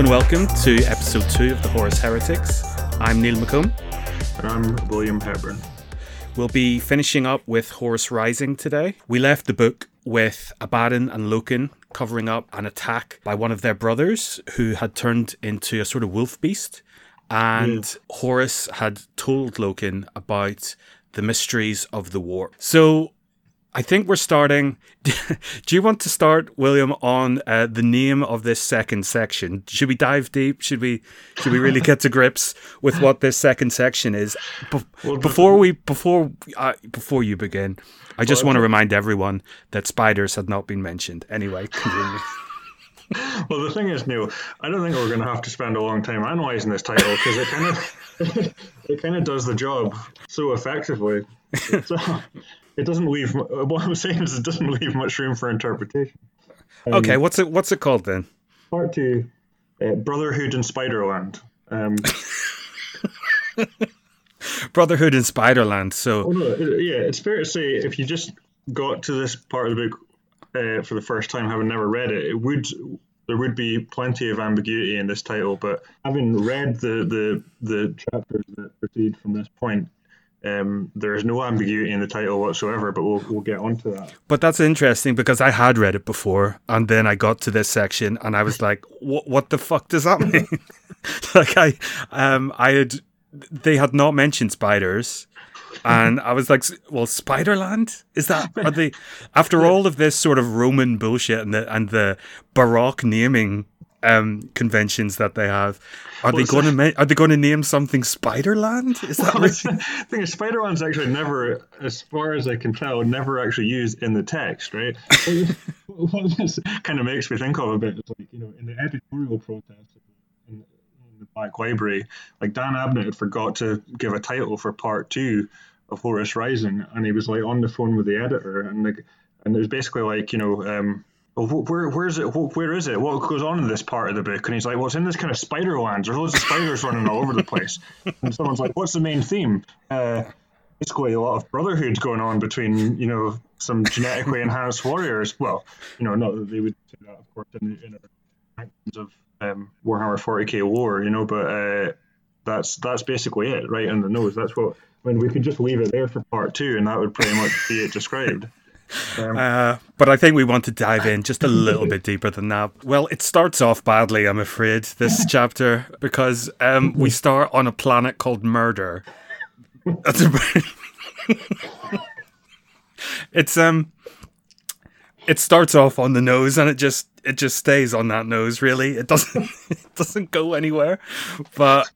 And welcome to episode two of the Horus Heretics. I'm Neil McComb. And I'm William Hepburn. We'll be finishing up with Horus Rising today. We left the book with Abaddon and Loken covering up an attack by one of their brothers who had turned into a sort of wolf beast. And Mm. Horus had told Loken about the mysteries of the war. So I think we're starting. Do you want to start, William, on uh, the name of this second section? Should we dive deep? Should we? Should we really get to grips with what this second section is? Be- Well, before we, before, uh, before you begin, I just Well, want to remind everyone that spiders had not been mentioned. Anyway, continue. Well, the thing is, Neil, I don't think we're going to have to spend a long time analysing this title because it kind of it kind of does the job so effectively. So it doesn't leave. What I'm saying is, it doesn't leave much room for interpretation. Um, okay, what's it? What's it called then? Part two, uh, Brotherhood in Spiderland. Um, Brotherhood in Spiderland. So oh no, it- yeah, it's fair to say if you just got to this part of the book uh, for the first time, having never read it, it would there would be plenty of ambiguity in this title. But having read the the, the chapters that proceed from this point, um, there is no ambiguity in the title whatsoever. But we'll we'll get onto that. But that's interesting because I had read it before, and then I got to this section, and I was like, "What? What the fuck does that mean?" like I, um, I had, they had not mentioned spiders, and I was like, "Well, Spiderland is that? Are they? After all of this sort of Roman bullshit and the and the Baroque naming um conventions that they have, are they going to ma- are they going to name something Spiderland? Is that Well, really? the thing is, actually never, as far as I can tell, never actually used in the text, right? what this kind of makes me think of a bit is like, you know, in the editorial process in, in the Black Library, like Dan Abnett had forgot to give a title for part two of Horus Rising, and he was like on the phone with the editor, and like, and it was basically like, you know, um, where where is it? Where is it? What goes on in this part of the book? And he's like, well, it's in this kind of spider land. There's loads of spiders running all over the place. And someone's like, what's the main theme? Uh, basically, a lot of brotherhood going on between you know some genetically enhanced warriors. Well, you know, not that they would say that, of course, in the inner sanctions of um, Warhammer 40k lore, you know, but uh, that's that's basically it, right in the nose. That's what. I mean, we could just leave it there for part two, and that would pretty much be it described. Uh, but I think we want to dive in just a little bit deeper than that. Well, it starts off badly, I'm afraid, this chapter, because um, we start on a planet called Murder. It's um, it starts off on the nose, and it just it just stays on that nose. Really, it doesn't it doesn't go anywhere. But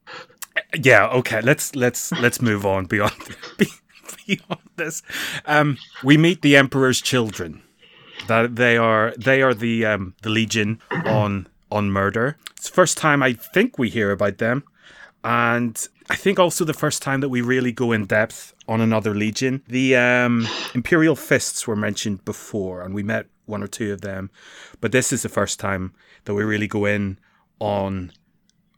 yeah, okay, let's let's let's move on beyond beyond this. Um, we meet the Emperor's children. That they are they are the um, the Legion on on murder. It's the first time I think we hear about them, and I think also the first time that we really go in depth on another Legion. The um, Imperial Fists were mentioned before, and we met one or two of them, but this is the first time that we really go in on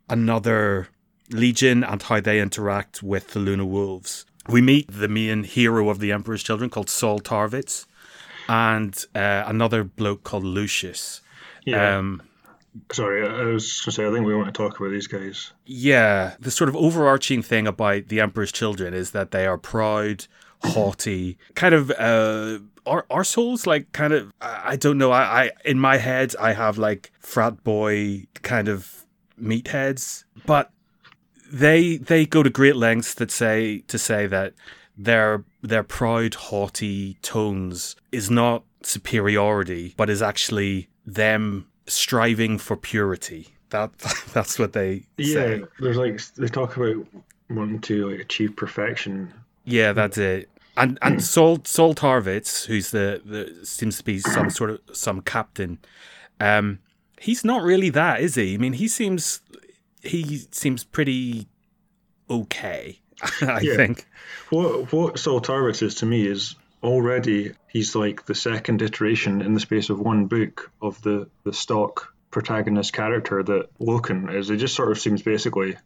another Legion and how they interact with the Luna Wolves. We meet the main hero of the Emperor's Children called Saul Tarvitz and uh, another bloke called Lucius. Yeah. Um, Sorry, I was going to say, I think we want to talk about these guys. yeah, the sort of overarching thing about the Emperor's Children is that they are proud, haughty, kind of uh, are are souls like kind of I I don't know. I, I in my head I have like frat boy kind of meatheads, but they they go to great lengths that say to say that their their proud haughty tones is not superiority but is actually them striving for purity. That that's what they say. Yeah, there's like they talk about wanting to like achieve perfection. yeah that's it. And and Saul Saul Tarvitz who's the, the seems to be some sort of some captain um he's not really that is he? I mean he seems he seems pretty okay i Yeah. think What what Saul Tarvitz is to me is already he's like the second iteration in the space of one book of the the stock protagonist character that Loken is. It just sort of seems basically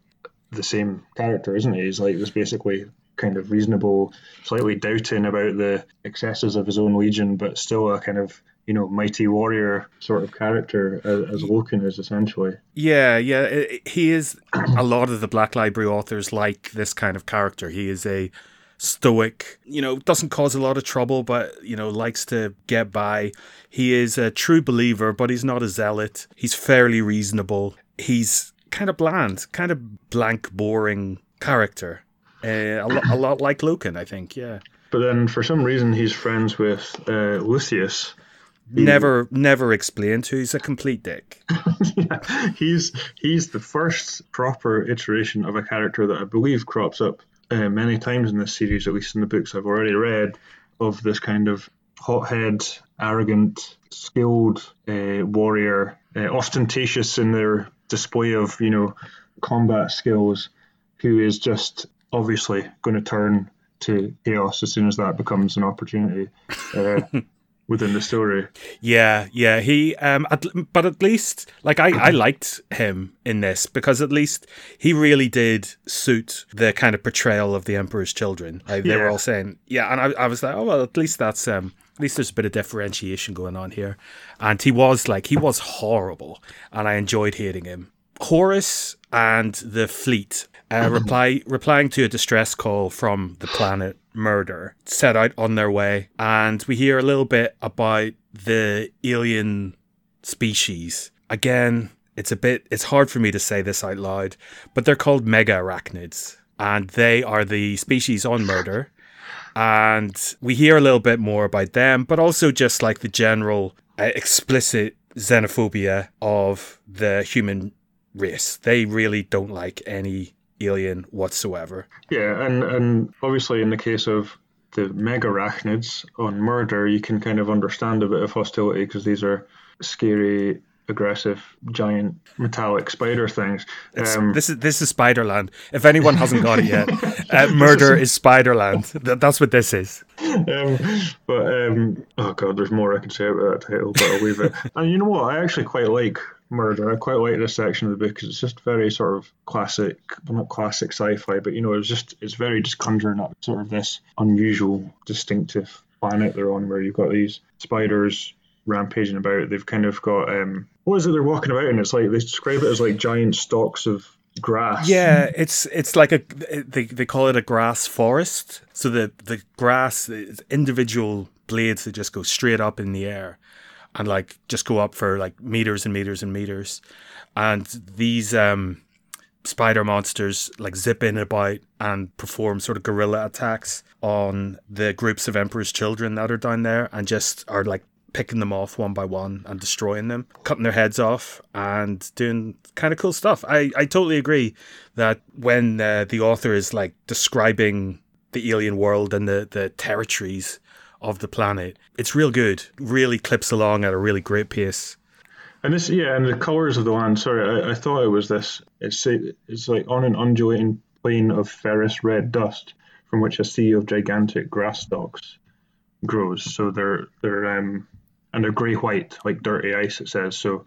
the same character, isn't he? He's like this basically kind of reasonable, slightly doubting about the excesses of his own legion, but still a kind of you know mighty warrior sort of character as, as Loken is essentially. Yeah, yeah, it, he is. a lot of the Black Library authors like this kind of character. He is a stoic, you know, doesn't cause a lot of trouble, but, you know, likes to get by. He is a true believer, but he's not a zealot. He's fairly reasonable. He's kind of bland, kind of blank, boring character. Uh, a, lo- a lot like Loken, I think, yeah. But then for some reason he's friends with uh, Lucius. Never, never explained to. He's a complete dick. yeah, he's he's the first proper iteration of a character that I believe crops up uh, many times in this series, at least in the books I've already read, of this kind of hothead, arrogant, skilled uh, warrior, uh, ostentatious in their display of you know combat skills, who is just obviously going to turn to chaos as soon as that becomes an opportunity. Within the story. Yeah, yeah. He, um, at, but at least, like, I, I liked him in this because at least he really did suit the kind of portrayal of the Emperor's children. Like, they were all saying, yeah, and I, I was like, oh well, at least that's um, at least there's a bit of differentiation going on here. And he was like, he was horrible, and I enjoyed hating him. Horus and the fleet uh, reply replying to a distress call from the planet Murder set out on their way, and we hear a little bit about the alien species. Again, it's a bit it's hard for me to say this out loud, but they're called mega arachnids, and they are the species on Murder. And we hear a little bit more about them, but also just like the general uh, explicit xenophobia of the human race. They really don't like any alien whatsoever. Yeah, and and obviously in the case of the mega arachnids on murder, you can kind of understand a bit of hostility because these are scary, aggressive, giant metallic spider things. Um, this is this is Spiderland. If anyone hasn't got it yet, uh, Murder is Spiderland. Th- that's what this is. um, but um, oh god, there's more I can say about that title, but I'll leave it. and you know what? I actually quite like Murder. I quite like this section of the book because it's just very sort of classic, well, not classic sci-fi, but you know, it's just it's very just conjuring up sort of this unusual, distinctive planet they're on, where you've got these spiders rampaging about. They've kind of got um, what is it they're walking about, and it's like they describe it as like giant stalks of grass. Yeah, it's it's like a they they call it a grass forest. So the the grass individual blades that just go straight up in the air and like just go up for like meters and meters and meters. And these um spider monsters like zip in about and perform sort of guerrilla attacks on the groups of Emperor's children that are down there and just are like picking them off one by one and destroying them, cutting their heads off and doing kind of cool stuff. I, I totally agree that when uh, the author is like describing the alien world and the, the territories of the planet, it's real good. Really clips along at a really great pace. And this, yeah, and the colours of the land. Sorry, I, I thought it was this. It's it's like on an undulating plain of ferrous red dust, from which a sea of gigantic grass stalks grows. So they're they're um and they're grey white, like dirty ice. It says so.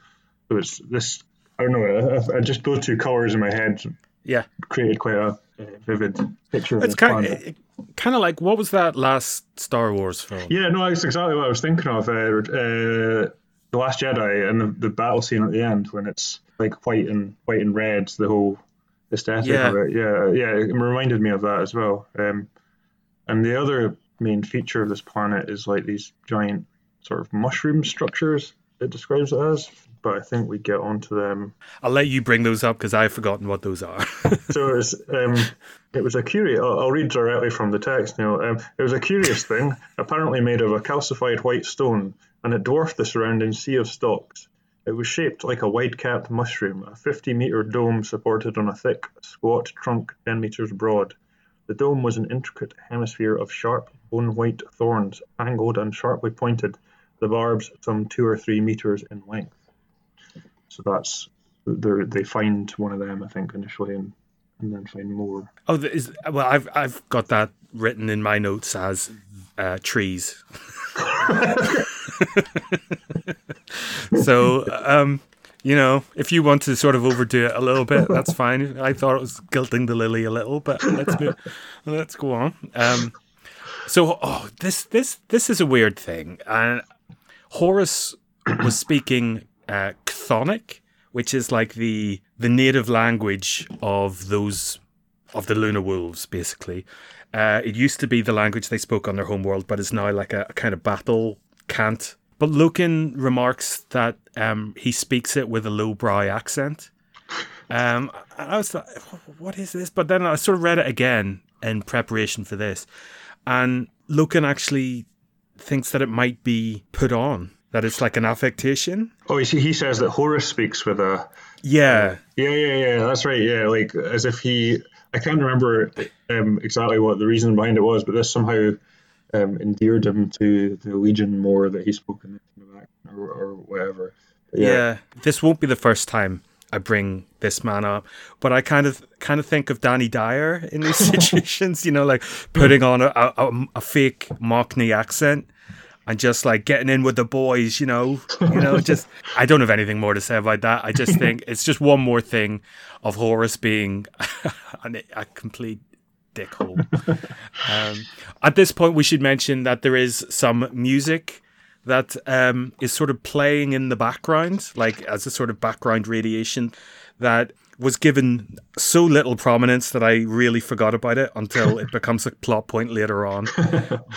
So it's this. I don't know. I, I just those two colours in my head Yeah. created quite a, vivid picture It's kind of, kind of like what was that last Star Wars film? Yeah, no, that's exactly what I was thinking of. Uh, uh, the Last Jedi and the, the battle scene at the end when it's like white and white and red, the whole aesthetic Yeah. of it. Yeah, yeah, it reminded me of that as well. Um, and the other main feature of this planet is like these giant sort of mushroom structures. It describes it as, but I think we get onto them I'll let you bring those up because I've forgotten what those are. so it's, um, it was a curious. I'll, I'll read directly from the text. Now, um, it was a curious thing, apparently made of a calcified white stone, and it dwarfed the surrounding sea of stalks. It was shaped like a wide-capped mushroom, a 50-meter dome supported on a thick, squat trunk 10 meters broad. The dome was an intricate hemisphere of sharp, bone-white thorns, angled and sharply pointed. The barbs some two or three meters in length. So that's they're- they find one of them, I think, initially, and, and then find more. oh, is well, I've I've got that written in my notes as uh, trees. so, um, you know, if you want to sort of overdo it a little bit, that's fine. I thought it was guilting the lily a little, but let's move, let's go on. Um, so, oh, this this this is a weird thing, and Horus was speaking uh, Chthonic, which is like the the native language of those of the Luna Wolves, basically. Uh, it used to be the language they spoke on their homeworld, but is now like a, a kind of battle cant. But Loken remarks that um, he speaks it with a lowbrow accent. Um, I was like, what is this? But then I sort of read it again in preparation for this. And Loken actually thinks that it might be put on, that it's like an affectation. Oh, you see, he says that Horus speaks with a. Yeah. Yeah, yeah, yeah. That's right. Yeah, like as if he. I can't remember um, exactly what the reason behind it was, but this somehow um, endeared him to the Legion more that he spoke in the back or, or whatever. Yeah. yeah. This won't be the first time I bring this man up. But I kind of kind of think of Danny Dyer in these situations, you know, like putting on a, a, a, fake Mockney accent and just like getting in with the boys, you know, you know, just I don't have anything more to say about that. I just think it's just one more thing of Horus being a complete dickhole. Um, at this point, we should mention that there is some music that um, is sort of playing in the background, like as a sort of background radiation that was given so little prominence that I really forgot about it until it becomes a plot point later on.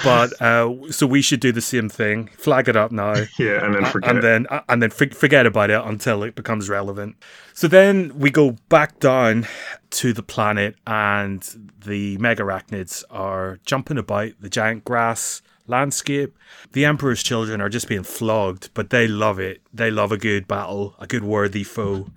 but uh, so we should do the same thing, flag it up now, yeah, and then forget, and then uh, and then forget about it until it becomes relevant. So then we go back down to the planet, and the megarachnids are jumping about the giant grass landscape. The Emperor's children are just being flogged, but they love it. They love a good battle, a good worthy foe.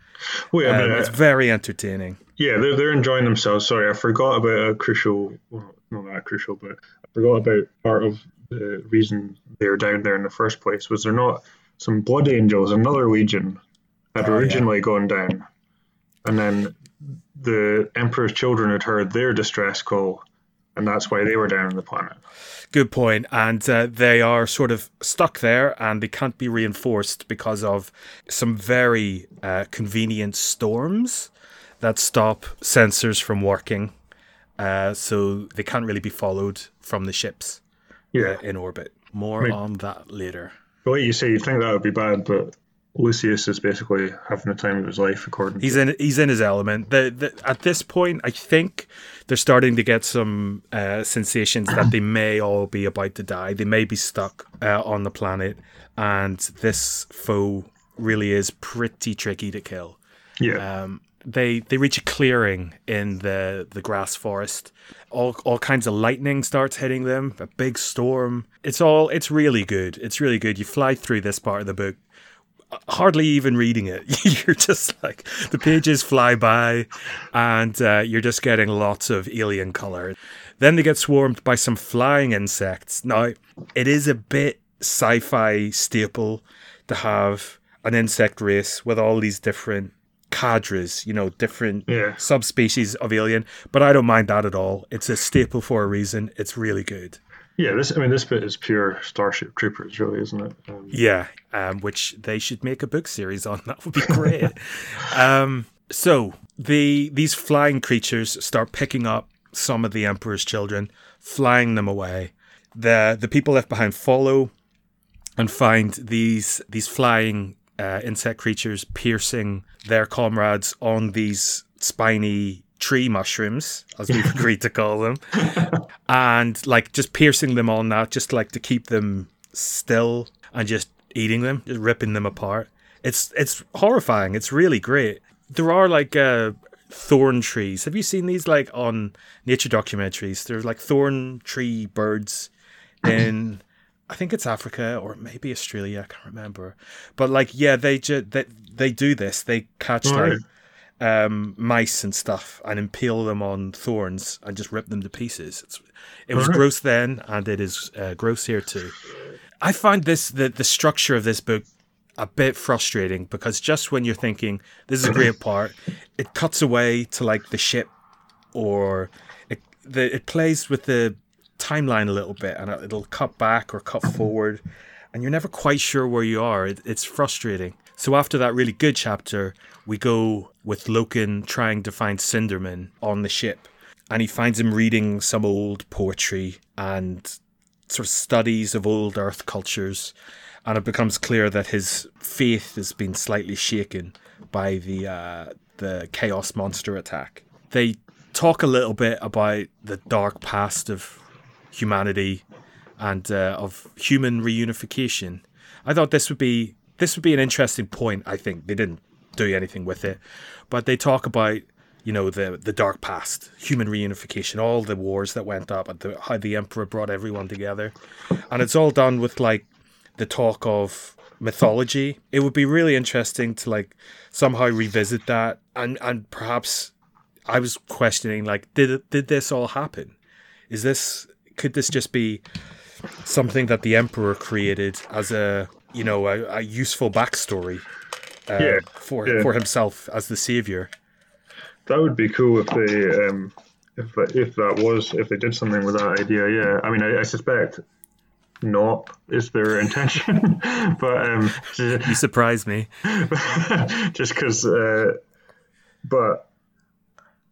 Wait a um, minute. It's very entertaining. Yeah, they're, they're enjoying themselves. Sorry, I forgot about a crucial, well, not that crucial, but I forgot about part of the reason they're down there in the first place. Was there not some Blood Angels, another legion, had oh, originally yeah. gone down, and then the Emperor's children had heard their distress call, and that's why they were down on the planet. Good point. And uh, they are sort of stuck there and they can't be reinforced because of some very uh, convenient storms that stop sensors from working. Uh, so they can't really be followed from the ships yeah. Uh, in orbit. More I mean, on that later. Way you say you think that would be bad, but Lucius is basically having the time of his life, according. He's in. He's in his element. The, the, at this point, I think they're starting to get some uh, sensations that they may all be about to die. They may be stuck uh, on the planet, and this foe really is pretty tricky to kill. Yeah. Um, they they reach a clearing in the the grass forest. All all kinds of lightning starts hitting them. A big storm. It's all. It's really good. It's really good. You fly through this part of the book hardly even reading it. you're just like the pages fly by, and uh, you're just getting lots of alien color. Then they get swarmed by some flying insects. Now, it is a bit sci-fi staple to have an insect race with all these different cadres, you know, different yeah. subspecies of alien. But I don't mind that at all. It's a staple for a reason. It's really good. Yeah, this. I mean, this bit is pure Starship Troopers, really, isn't it? Um, yeah, um, which they should make a book series on. That would be great. um, so the these flying creatures start picking up some of the Emperor's children, flying them away. The the people left behind follow and find these these flying uh, insect creatures piercing their comrades on these spiny tree mushrooms, as we've agreed to call them, and like just piercing them on that, just like to keep them still and just eating them, just ripping them apart. It's it's horrifying. It's really great. There are like uh, thorn trees. Have you seen these like on nature documentaries? There's like thorn tree birds in. I think it's Africa or maybe Australia. I can't remember. But like, yeah, they just they, they do this. They catch like um, mice and stuff and impale them on thorns and just rip them to pieces. It's, it was gross then, and it is uh, gross here too. I find this the the structure of this book a bit frustrating because just when you're thinking this is a great part, it cuts away to like the ship, or it the, it plays with the timeline a little bit, and it'll cut back or cut forward, and you're never quite sure where you are. It, it's frustrating. So after that really good chapter, we go with Loken trying to find Sindermann on the ship. And he finds him reading some old poetry and sort of studies of old Earth cultures, and it becomes clear that his faith has been slightly shaken by the uh, the chaos monster attack. They talk a little bit about the dark past of humanity and uh, of human reunification. I thought this would be this would be an interesting point. I think they didn't do anything with it, but they talk about you know the the dark past, human reunification, all the wars that went up, and the, how the emperor brought everyone together, and it's all done with like the talk of mythology. It would be really interesting to like somehow revisit that, and and perhaps I was questioning like did did this all happen? Is this could this just be something that the emperor created as a you know a, a useful backstory uh, Yeah, for yeah. for himself as the savior? That would be cool if they, um, if if that was, if they did something with that idea. Yeah, I mean, I, I suspect not is their intention, but um, You surprise me. just because. Uh, but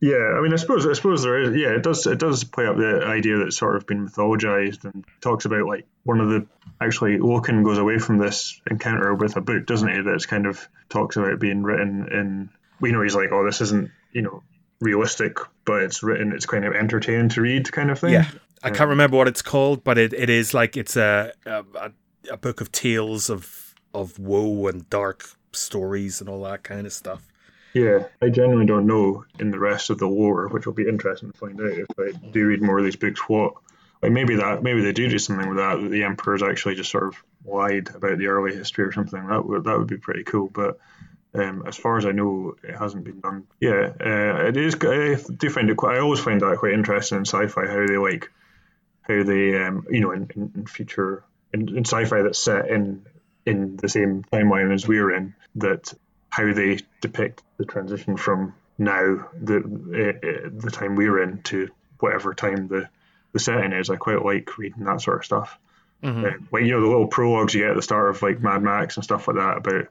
yeah, I mean, I suppose I suppose there is. Yeah, it does it does play up the idea that's sort of been mythologized and talks about like one of the actually Loken goes away from this encounter with a book, doesn't he? That's kind of talks about being written in. We know he's like, oh, this isn't you know realistic, but it's written. It's kind of entertaining to read, kind of thing. Yeah, I can't um, remember what it's called, but it, it is like it's a, a a book of tales of of woe and dark stories and all that kind of stuff. Yeah, I genuinely don't know in the rest of the lore, which will be interesting to find out if I do read more of these books. What, like maybe that, maybe they do do something with that. That the emperor's actually just sort of lied about the early history or something. That would that would be pretty cool. But um, as far as I know, it hasn't been done. Yeah, uh, it is. I do find it quite. I always find that quite interesting in sci-fi how they like how they um, you know in, in, in future in, in sci-fi that's set in in the same timeline as we're in that how they depict the transition from now the uh, the time we're in to whatever time the the setting is. I quite like reading that sort of stuff. Mm-hmm. Uh, like you know the little prologues you get at the start of like Mad Max and stuff like that about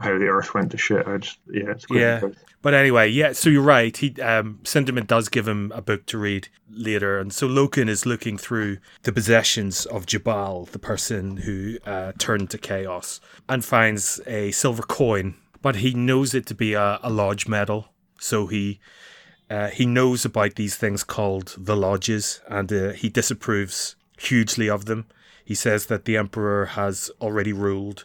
how the Earth went to shit. I just yeah, it's Yeah. But anyway, yeah. So you're right. He um, Sindermann does give him a book to read later, and so Loken is looking through the possessions of Jubal, the person who uh, turned to chaos, and finds a silver coin. But he knows it to be a, a lodge medal, so he uh, he knows about these things called the lodges, and uh, he disapproves hugely of them. He says that the emperor has already ruled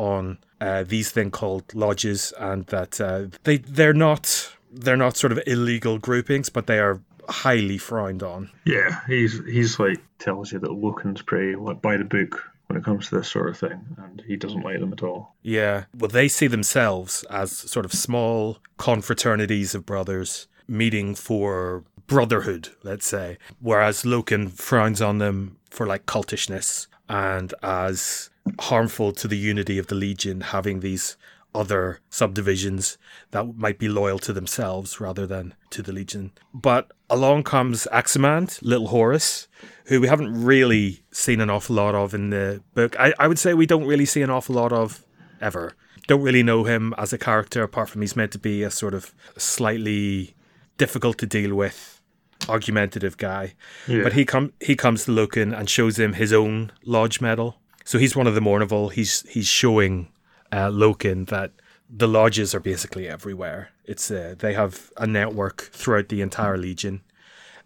on uh, these thing called lodges, and that uh, they they're not they're not sort of illegal groupings, but they are highly frowned on. Yeah, he's he's like tells you that Loken's pretty like by the book when it comes to this sort of thing, and he doesn't like them at all. Yeah, well, they see themselves as sort of small confraternities of brothers meeting for brotherhood, let's say, whereas Loken frowns on them for like cultishness and as harmful to the unity of the Legion having these other subdivisions that might be loyal to themselves rather than to the Legion. But along comes Aximand, Little Horus, who we haven't really seen an awful lot of in the book. I, I would say we don't really see an awful lot of ever. Don't really know him as a character apart from he's meant to be a sort of slightly difficult to deal with argumentative guy. Yeah. But he come he comes to Loken and shows him his own lodge medal. So he's one of the Mournival. He's he's showing uh, Loken that the lodges are basically everywhere. It's uh, they have a network throughout the entire Legion,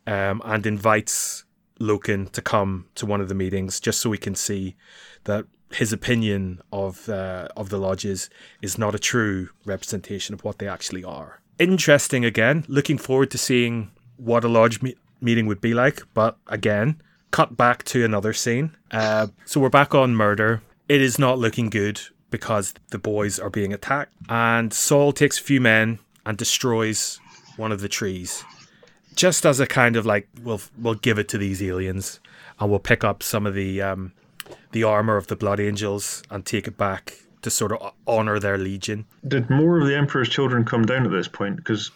um, and invites Loken to come to one of the meetings just so we can see that his opinion of uh, of the lodges is not a true representation of what they actually are. Interesting again. Looking forward to seeing what a lodge me- meeting would be like. But again, cut back to another scene. Uh, so we're back on murder. It is not looking good because the boys are being attacked, and Saul takes a few men and destroys one of the trees. Just as a kind of like, we'll we'll give it to these aliens, and we'll pick up some of the um, the armor of the Blood Angels and take it back to sort of honor their legion. Did more of the Emperor's children come down at this point? Because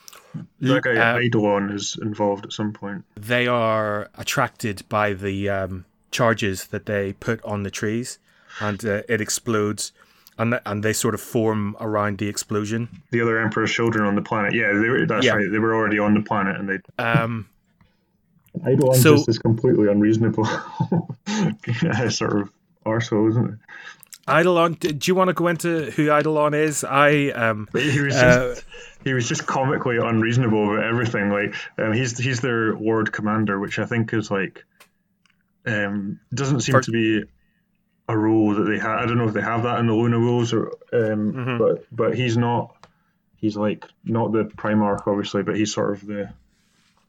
that guy Uh, Eidolon is involved at some point. they are attracted by the um, charges that they put on the trees, and uh, it explodes, and and they sort of form around the explosion. The other Emperor's children on the planet. Yeah, they were, that's Yeah. right. They were already on the planet, and they Um, Eidolon So- just is completely unreasonable. sort of arsehole, isn't it? Eidolon, do do you want to go into who Eidolon is? I um But he was just he was just comically unreasonable about everything. Like um, he's he's their ward commander, which I think is like um, doesn't seem For- to be a role that they have. I don't know if they have that in the Luna Wolves or um, Mhm. but but he's not. He's like not the Primarch, obviously, but he's sort of the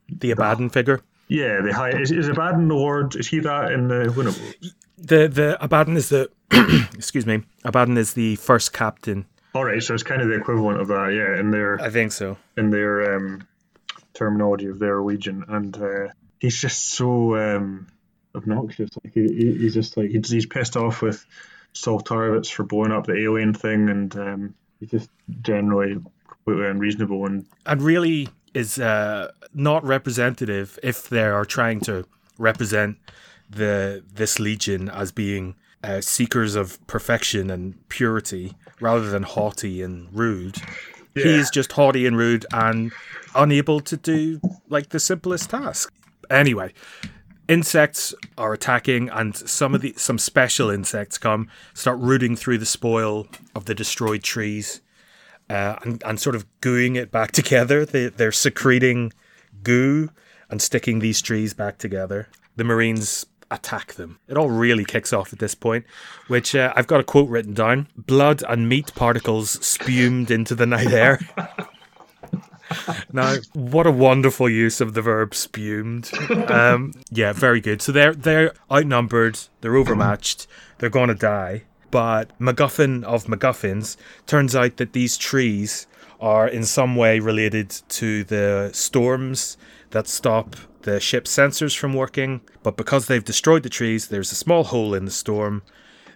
the Abaddon figure. yeah the high. Is, is Abaddon the Lord? Is he that in the Luna Wolves? The the Abaddon is the excuse me. Abaddon is the first captain. All right, so it's kind of the equivalent of that, yeah, in their I think so. in their um, terminology of their legion, and uh, he's just so um, obnoxious. Like he, he- he's just like he's, he's pissed off with Saul Tarvitz for blowing up the alien thing, and um, he's just generally completely unreasonable. And and really is uh, not representative if they are trying to represent the this legion as being uh, seekers of perfection and purity rather than haughty and rude. He is just haughty and rude and unable to do like the simplest task. Anyway, insects are attacking and some of the some special insects come start rooting through the spoil of the destroyed trees uh, and, and sort of gooing it back together. They, they're secreting goo and sticking these trees back together. The Marines attack them. It all really kicks off at this point, which uh, I've got a quote written down blood and meat particles spumed into the night air. now, what a wonderful use of the verb spumed. Um, yeah, very good. So they're they're outnumbered, they're overmatched, they're gonna die. But MacGuffin of MacGuffins turns out that these trees are in some way related to the storms that stop the ship's sensors from working. But because they've destroyed the trees, there's a small hole in the storm.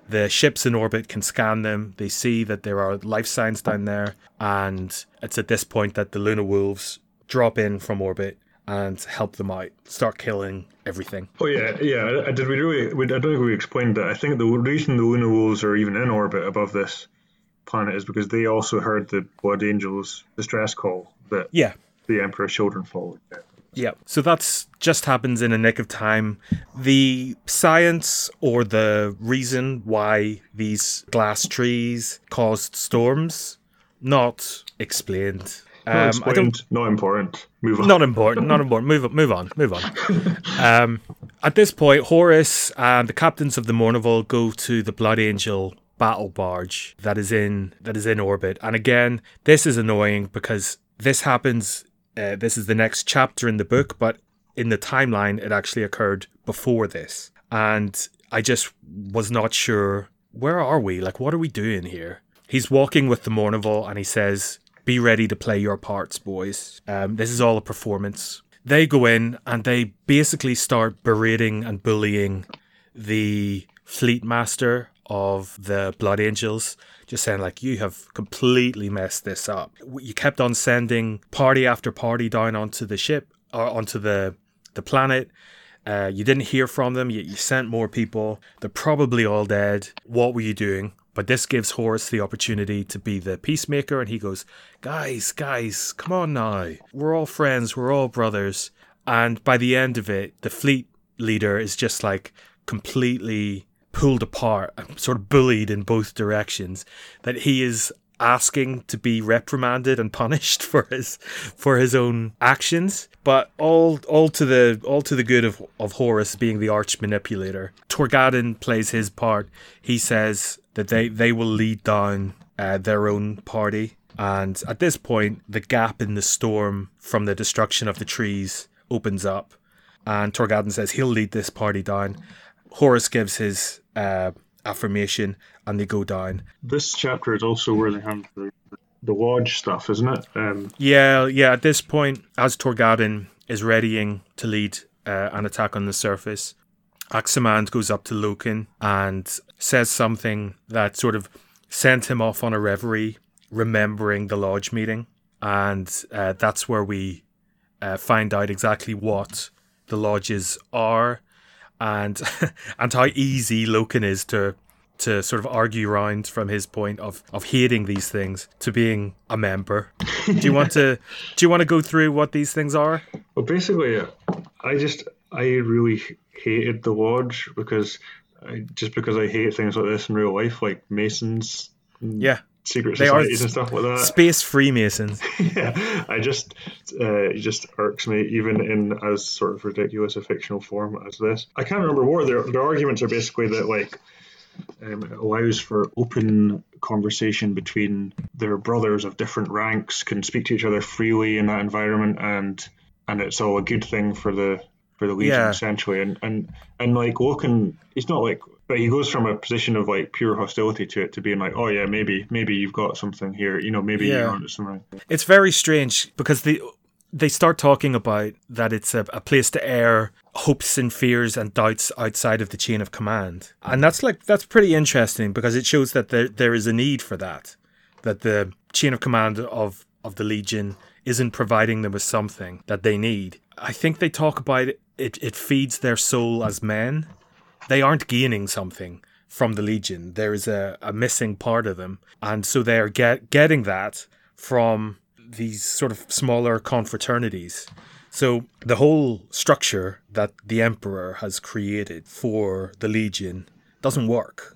The ships in orbit can scan them. They see that there are life signs down there. And it's at this point that the Luna Wolves drop in from orbit and help them out, start killing everything. oh yeah, yeah. Did we really? We, I don't think we explained that. I think the reason the Luna Wolves are even in orbit above this planet is because they also heard the Blood Angels distress call that Yeah, the Emperor's children followed. Yeah. So that's just happens in a nick of time. The science or the reason why these glass trees caused storms not explained. Not Um, I explained, don't. not important. Move on. Not important. Not important. Move on. Move on. Move on. Um, at this point, Horus and the captains of the Mournival go to the Blood Angel battle barge that is in that is in orbit. And again, this is annoying because this happens. Uh, this is the next chapter in the book, but in the timeline, it actually occurred before this, and I just was not sure where are we. Like, what are we doing here? He's walking with the Mournival, and he says, "Be ready to play your parts, boys. Um, this is all a performance." They go in and they basically start berating and bullying the fleet master of the Blood Angels, just saying like you have completely messed this up. You kept on sending party after party down onto the ship or onto the the planet. Uh, you didn't hear from them. You, you sent more people. They're probably all dead. What were you doing? But this gives Horus the opportunity to be the peacemaker, and he goes, "Guys, guys, come on now. We're all friends. We're all brothers." And by the end of it, the fleet leader is just like completely pulled apart and sort of bullied in both directions. That he is asking to be reprimanded and punished for his for his own actions, but all all to the all to the good of of Horus being the arch manipulator. Torgaddon plays his part. He says that they they will lead down uh, their own party. And at this point, the gap in the storm from the destruction of the trees opens up, and Torgaddon says he'll lead this party down. Horus gives his uh, affirmation, and they go down. This chapter is also where they have the, the lodge stuff, isn't it? Um, Yeah, yeah. At this point, as Torgaddon is readying to lead uh, an attack on the surface, Aximand goes up to Loken and says something that sort of sent him off on a reverie, remembering the lodge meeting, and uh, that's where we uh, find out exactly what the lodges are, and and how easy Loken is to to sort of argue around from his point of of hating these things to being a member. do you want to do you want to go through what these things are? well, basically, I just I really hated the Lodge because I, just because I hate things like this in real life, like Masons. Yeah. Secret They societies and stuff like that. Space Freemasons. yeah, I just uh, it just irks me, even in as sort of ridiculous a fictional form as this. I can't remember what their their arguments are. Basically, that like um, it allows for open conversation between their brothers of different ranks, can speak to each other freely in that environment, and and it's all a good thing for the for the Legion Yeah. essentially. And and and like Loken, he's not like. But he goes from a position of like pure hostility to it to being like, oh yeah, maybe maybe you've got something here, you know, maybe Yeah. you're onto something. It's very strange because they they start talking about that it's a, a place to air hopes and fears and doubts outside of the chain of command, and that's like that's pretty interesting because it shows that there there is a need for that, that the chain of command of of the Legion isn't providing them with something that they need. I think they talk about it. It, it feeds their soul as men. They aren't gaining something from the Legion. There is a, a missing part of them, and so they are get, getting that from these sort of smaller confraternities. So the whole structure that the Emperor has created for the Legion doesn't work.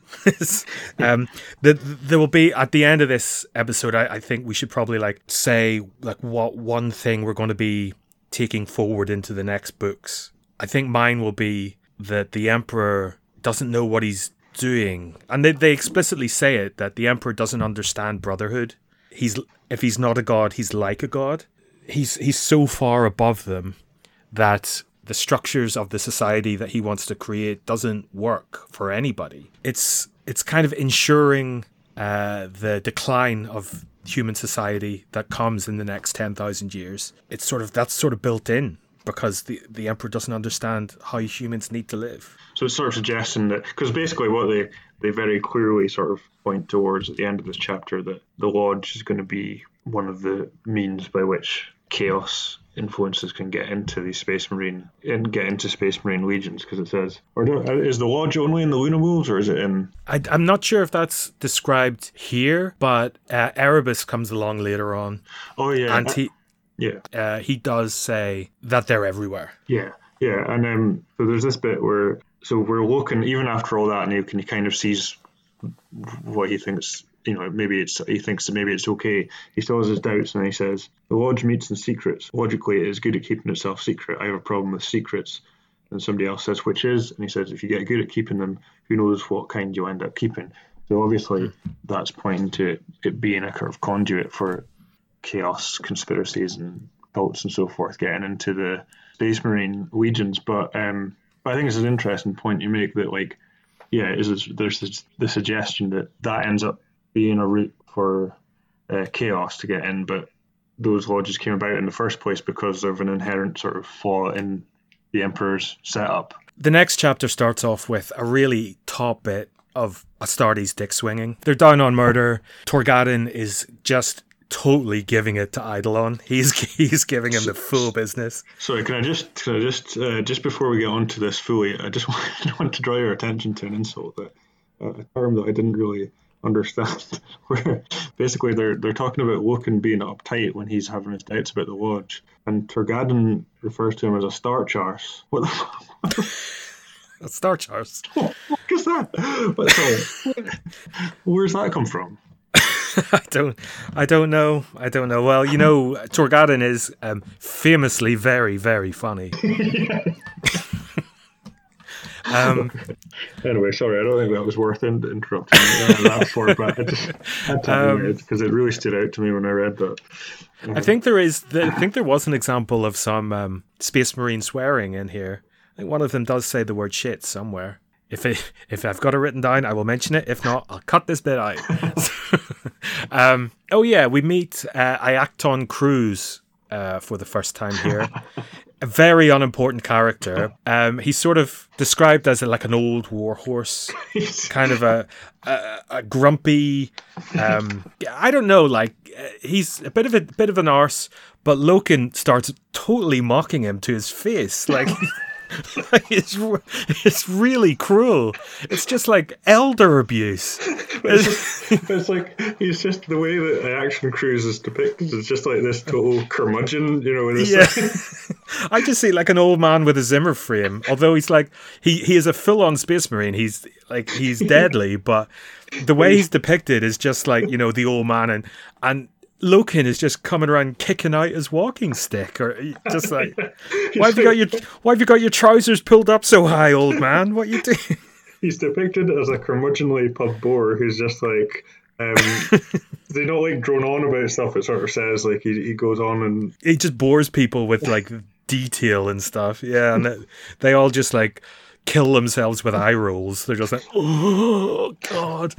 um, the, there will be at the end of this episode. I, I think we should probably like say like what one thing we're going to be taking forward into the next books. I think mine will be that the Emperor doesn't know what he's doing, and they they explicitly say it that the Emperor doesn't understand brotherhood. He's if he's not a god, he's like a god. He's he's so far above them that the structures of the society that he wants to create doesn't work for anybody. It's it's kind of ensuring uh, the decline of human society that comes in the next ten thousand years. It's sort of that's sort of built in because the the emperor doesn't understand how humans need to live. So it's sort of suggesting that because basically what they they very clearly sort of point towards at the end of this chapter that the lodge is going to be one of the means by which chaos influences can get into the space marine and get into space marine legions because it says or is the lodge only in the Luna Wolves or is it in I, I'm not sure if that's described here, but uh, Erebus comes along later on, oh yeah and he yeah uh, he does say that they're everywhere. Yeah, yeah, and um, so there's this bit where so we're looking even after all that, and he can kind of sees what he thinks. You know, maybe it's he thinks that maybe it's okay. He still has his doubts, and he says the lodge meets in secrets. Logically, it is good at keeping itself secret. I have a problem with secrets. And somebody else says which is, and he says if you get good at keeping them, who knows what kind you end up keeping. So obviously, that's pointing to it being a kind of conduit for chaos, conspiracies, and cults and so forth getting into the Space Marine legions. But um, but I think it's an interesting point you make that like yeah, is this, there's this, the suggestion that that ends up being a route for uh, chaos to get in, but those lodges came about in the first place because of an inherent sort of flaw in the Emperor's setup. The next chapter starts off with a really top bit of Astartes dick swinging. They're down on murder. Torgaddon is just totally giving it to Eidolon. He's he's giving him the full business. Sorry, can I just can I just uh, just before we get on to this fully, I just want, want to draw your attention to an insult that uh, a term that I didn't really understand. Where basically they're they're talking about Loken being uptight when he's having his doubts about the lodge, and Torgaddon refers to him as a star charse. What the fuck A Star Charts. is that? What, sorry, where's that come from? I don't I don't know. I don't know. Well, you know, Torgaddon is um, famously very, very funny. um, Anyway, sorry, I don't think that was worth in- interrupting that for, but I just had to Um, because it really stood out to me when I read that. I think there is. I think there was an example of some um, Space Marine swearing in here. I think one of them does say the word shit somewhere. If it, if I've got it written down, I will mention it. If not, I'll cut this bit out. um, oh yeah, we meet uh, Iacton Qruze uh, for the first time here. A very unimportant character. Um, he's sort of described as like an old war horse, kind of a a, a grumpy. Um, I don't know, like uh, he's a bit of a bit of an arse, but Loken starts totally mocking him to his face, like. like it's it's really cruel. It's just like elder abuse. It's, it's, like he's just the way that the Iacton Qruze is depicted is just like this total curmudgeon, you know. yeah, I just see like an old man with a Zimmer frame. Although he's like he he is a full on space marine. He's like he's deadly, but the way he's depicted is just like you know the old man and and Loken is just coming around kicking out his walking stick, or just like, why have you got your why have you got your trousers pulled up so high, old man? What you doing? He's depicted as a curmudgeonly pub bore who's just like, um, they don't like drone on about stuff. It sort of says like he he goes on and he just bores people with like detail and stuff. Yeah, and they all just like kill themselves with eye rolls. They're just like, oh god.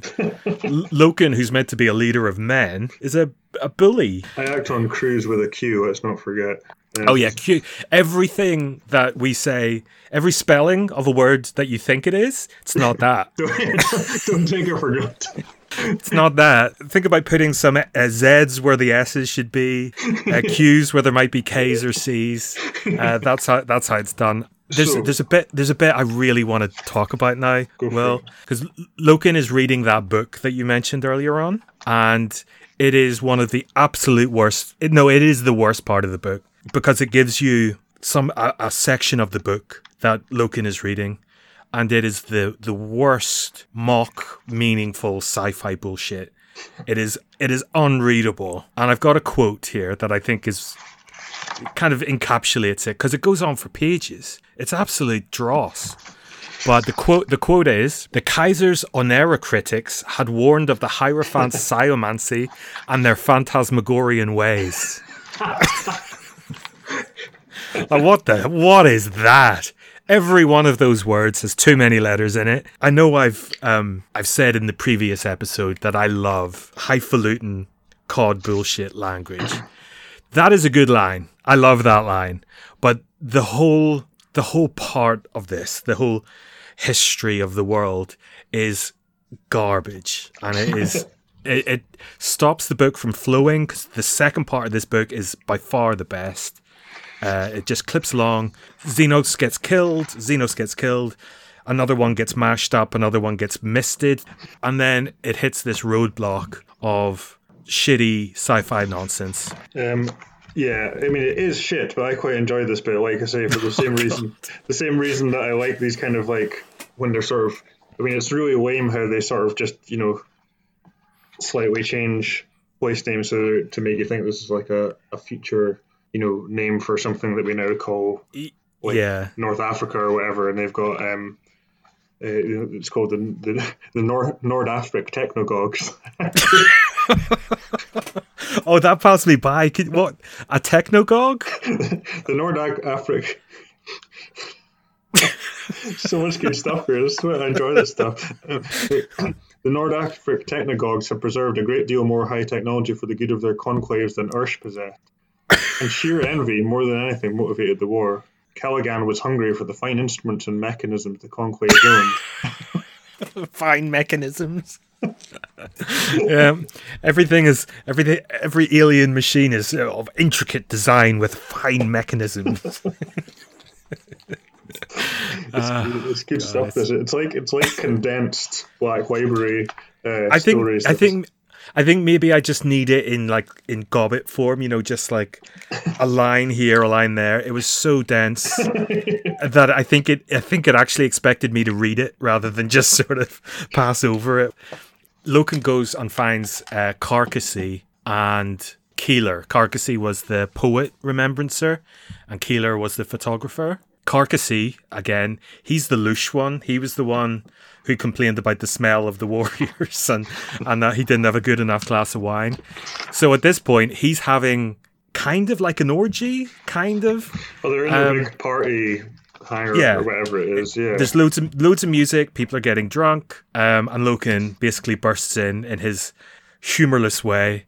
Loken, who's meant to be a leader of men, is a, a bully. Iacton Qruze with a Q. Let's not forget. Um, oh yeah, Q. Everything that we say, every spelling of a word that you think it is, it's not that. don't, don't take it for granted. It's not that. Think about putting some uh, Z's where the S's should be, uh, Q's where there might be K's or C's. Uh, that's how that's how it's done. There's so, there's a bit there's a bit I really want to talk about now. Well, because Loken is reading that book that you mentioned earlier on, and it is one of the absolute worst. It, no, it is the worst part of the book because it gives you some a, a section of the book that Loken is reading, and it is the the worst mock meaningful sci-fi bullshit. It is it is unreadable, and I've got a quote here that I think is kind of encapsulates it because it goes on for pages. It's absolute dross. But the quote the quote is the Kaiser's oneirocritics had warned of the Hierophant's sciomancy and their phantasmagorian ways. what the what is that? Every one of those words has too many letters in it. I know I've um, I've said in the previous episode that I love highfalutin cod bullshit language. That is a good line. I love that line. But the whole the whole part of this, the whole history of the world is garbage. And it is it, it, stops the book from flowing because the second part of this book is by far the best. Uh, it just clips along. Xenos gets killed. Xenos gets killed. Another one gets mashed up. Another one gets misted. And then it hits this roadblock of shitty sci-fi nonsense um, yeah, I mean it is shit, but I quite enjoy this bit. Like I say, for the same reason, the same reason that I like these kind of like when they're sort of. I mean, it's really lame how they sort of just you know slightly change place names so to make you think this is like a, a future you know name for something that we now call like yeah North Africa or whatever, and they've got um uh, it's called the the, the Nord Nord Afric Technogogs. oh, that passed me by. What a technogog? the Nord Afric. so much good stuff here. This I enjoy this stuff. the Nord Afric technogogs have preserved a great deal more high technology for the good of their conclaves than Ursh possessed. And sheer envy, more than anything, motivated the war. Kalagann was hungry for the fine instruments and mechanisms the conclave owned. fine mechanisms. yeah, everything is everything. Every alien machine is of intricate design with fine mechanisms. it's, uh, it's, good God, stuff. It's, it's like it's like condensed Black Library uh, I think, stories. I think I think maybe I just need it in like in gobbet form, you know, just like a line here, a line there. It was so dense that I think it I think it actually expected me to read it rather than just sort of pass over it. Loken goes and finds uh, Karkasy and Keeler. Karkasy was the poet remembrancer, and Keeler was the photographer. Karkasy, again, he's the louche one. He was the one who complained about the smell of the warriors and, and that he didn't have a good enough glass of wine. So at this point, he's having kind of like an orgy, kind of. Well, they're in um, a big party hangar yeah. or whatever it is. Yeah, there's loads of loads of music. People are getting drunk. Um, and Loken basically bursts in in his humorless way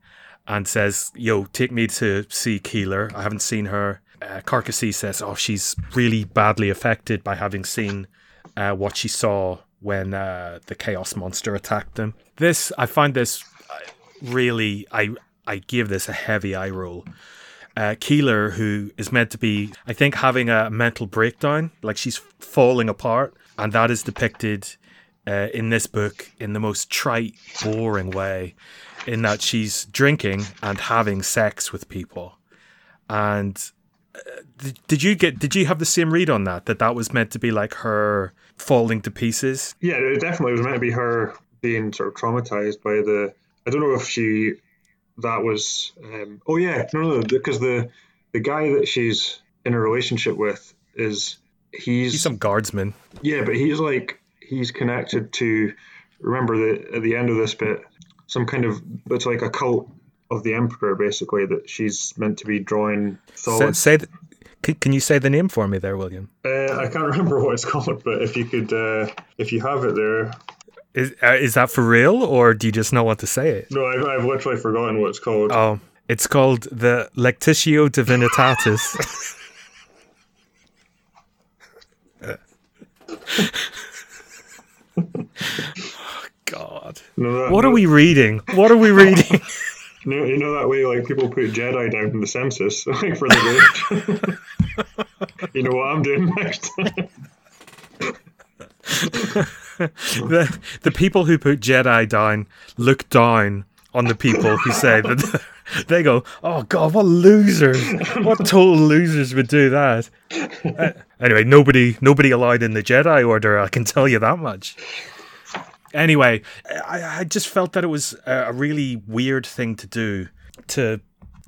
and says, "Yo, take me to see Keeler. I haven't seen her." Uh, says, "Oh, she's really badly affected by having seen uh, what she saw when uh, the Chaos Monster attacked them." This, I find this uh, really, I I give this a heavy eye roll uh, Keeler, who is meant to be, I think, having a mental breakdown, like she's falling apart, and that is depicted uh, in this book in the most trite, boring way, in that she's drinking and having sex with people, and. Did, did you get? Did you have the same read on that? That that was meant to be like her falling to pieces. Yeah, it definitely was meant to be her being sort of traumatized by the. I don't know if she. That was. Um, oh yeah, no, no, because the the guy that she's in a relationship with is he's, He's some guardsman. yeah, but he's like he's connected to. Remember that at the end of this bit, some kind of it's like a cult of the emperor, basically that she's meant to be drawing Say, say th- can, you say the name for me there, William? Uh, I can't remember what it's called, but if you could, uh, if you have it there, Is uh, is that for real, or do you just not want to say it? no, I've, I've literally forgotten what it's called. Oh, it's called the Lectitio Divinitatus. God, No, that- what are we reading? What are we reading? You know, you know that way, like people put Jedi down in the census, like for the village. you know what I'm doing next? the the people who put Jedi down look down on the people who say that they go, "Oh God, what losers! What total losers would do that?" Uh, anyway, nobody nobody allowed in the Jedi Order. I can tell you that much. Anyway, I, I just felt that it was a really weird thing to do to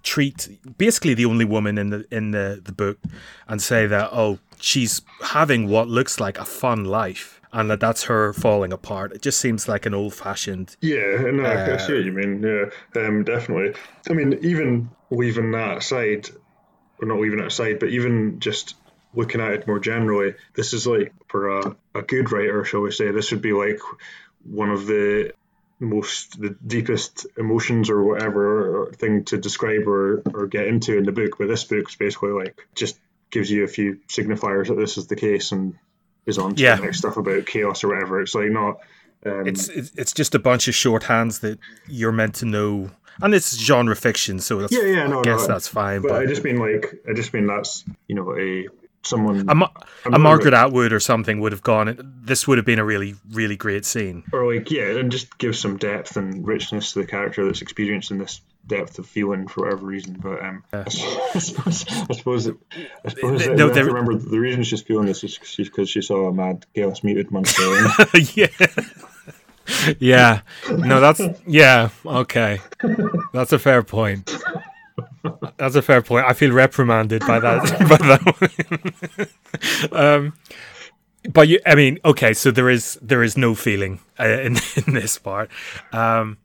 treat basically the only woman in the in the, the book and say that oh she's having what looks like a fun life and that that's her falling apart. It just seems like an old fashioned. yeah, no, I see what you mean. Yeah, um, definitely. I mean, even leaving that aside, or not leaving it aside, but even just looking at it more generally, this is like for a, a good writer, shall we say, this would be like one of the most the deepest emotions or whatever or thing to describe or, or get into in the book but this book's basically like just gives you a few signifiers that this is the case and is on to Yeah. the next stuff about chaos or whatever it's like not um, It's it's it's just a bunch of shorthands that you're meant to know, and it's genre fiction, so that's, yeah yeah no I guess no, that's fine. but, But, I just mean like I just mean that's you know a someone a, Ma- a Margaret Atwood or something would have gone. This would have been a really really great scene. or like yeah and just give some depth and richness to the character that's experiencing this depth of feeling for whatever reason but um I suppose I suppose, it, I suppose no, have remember the reason she's feeling this is because she saw a mad chaos muted monster yeah. Yeah. No, that's yeah, okay. That's a fair point. That's a fair point. I feel reprimanded by that by that um but you I mean, okay, so there is there is no feeling uh, in in this part. Um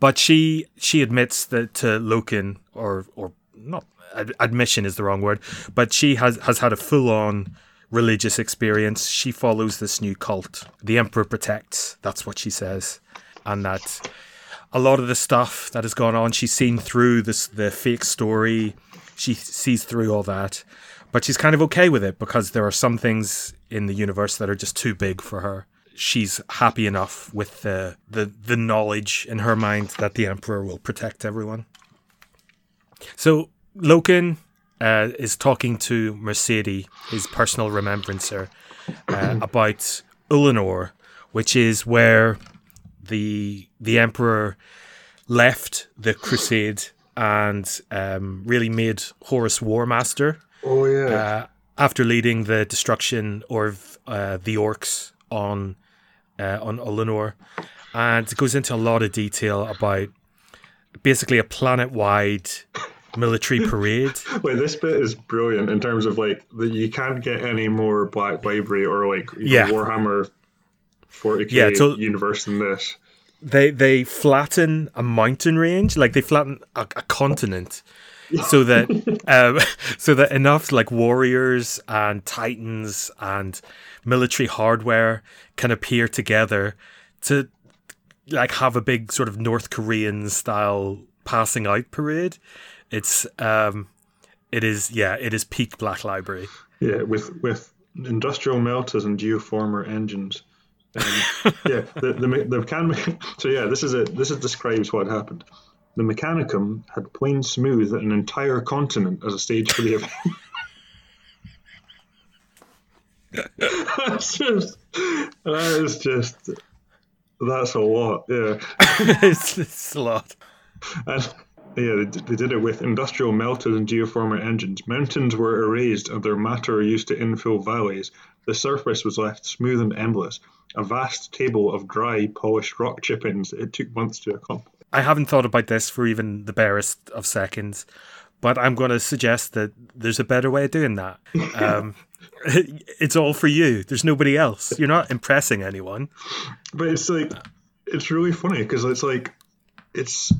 but she she admits that to Loken or or not ad- admission is the wrong word, but she has has had a full on religious experience. She follows this new cult. The Emperor protects. That's what she says, and that a lot of the stuff that has gone on, she's seen through this the fake story. She sees through all that, but she's kind of okay with it because there are some things in the universe that are just too big for her. She's happy enough with the the, the knowledge in her mind that the Emperor will protect everyone. So Loken uh, is talking to Mersadie, his personal remembrancer, uh, about Ullanor, which is where the the Emperor left the Crusade and um, really made Horus War Master oh yeah uh, after leading the destruction of uh, the orcs on uh, on Ullanor, and it goes into a lot of detail about basically a planet-wide military parade. Wait, this bit is brilliant in terms of like that you can't get any more Black Library or like know, Yeah. Warhammer 40k Yeah, so- universe than this. They they flatten a mountain range, like they flatten a, a continent, so that um, so that enough like warriors and titans and military hardware can appear together to like have a big sort of North Korean style passing out parade. It's um, it is yeah, it is peak Black Library. Yeah, with with industrial melters and geoformer engines. Um, yeah, the the, the can so yeah, this is it. This is describes what happened. the Mechanicum had planed smooth an entire continent as a stage for the event. that's just, that is just, that's a lot, yeah. it's, it's a lot. And yeah, they, they did it with industrial melted and geoformer engines. Mountains were erased and their matter used to infill valleys. The surface was left smooth and endless, a vast table of dry, polished rock chippings it took months to accomplish. I haven't thought about this for even the barest of seconds, but I'm going to suggest that there's a better way of doing that. Um, it's all for you. There's nobody else. You're not impressing anyone. But it's like, it's really funny because it's like, it's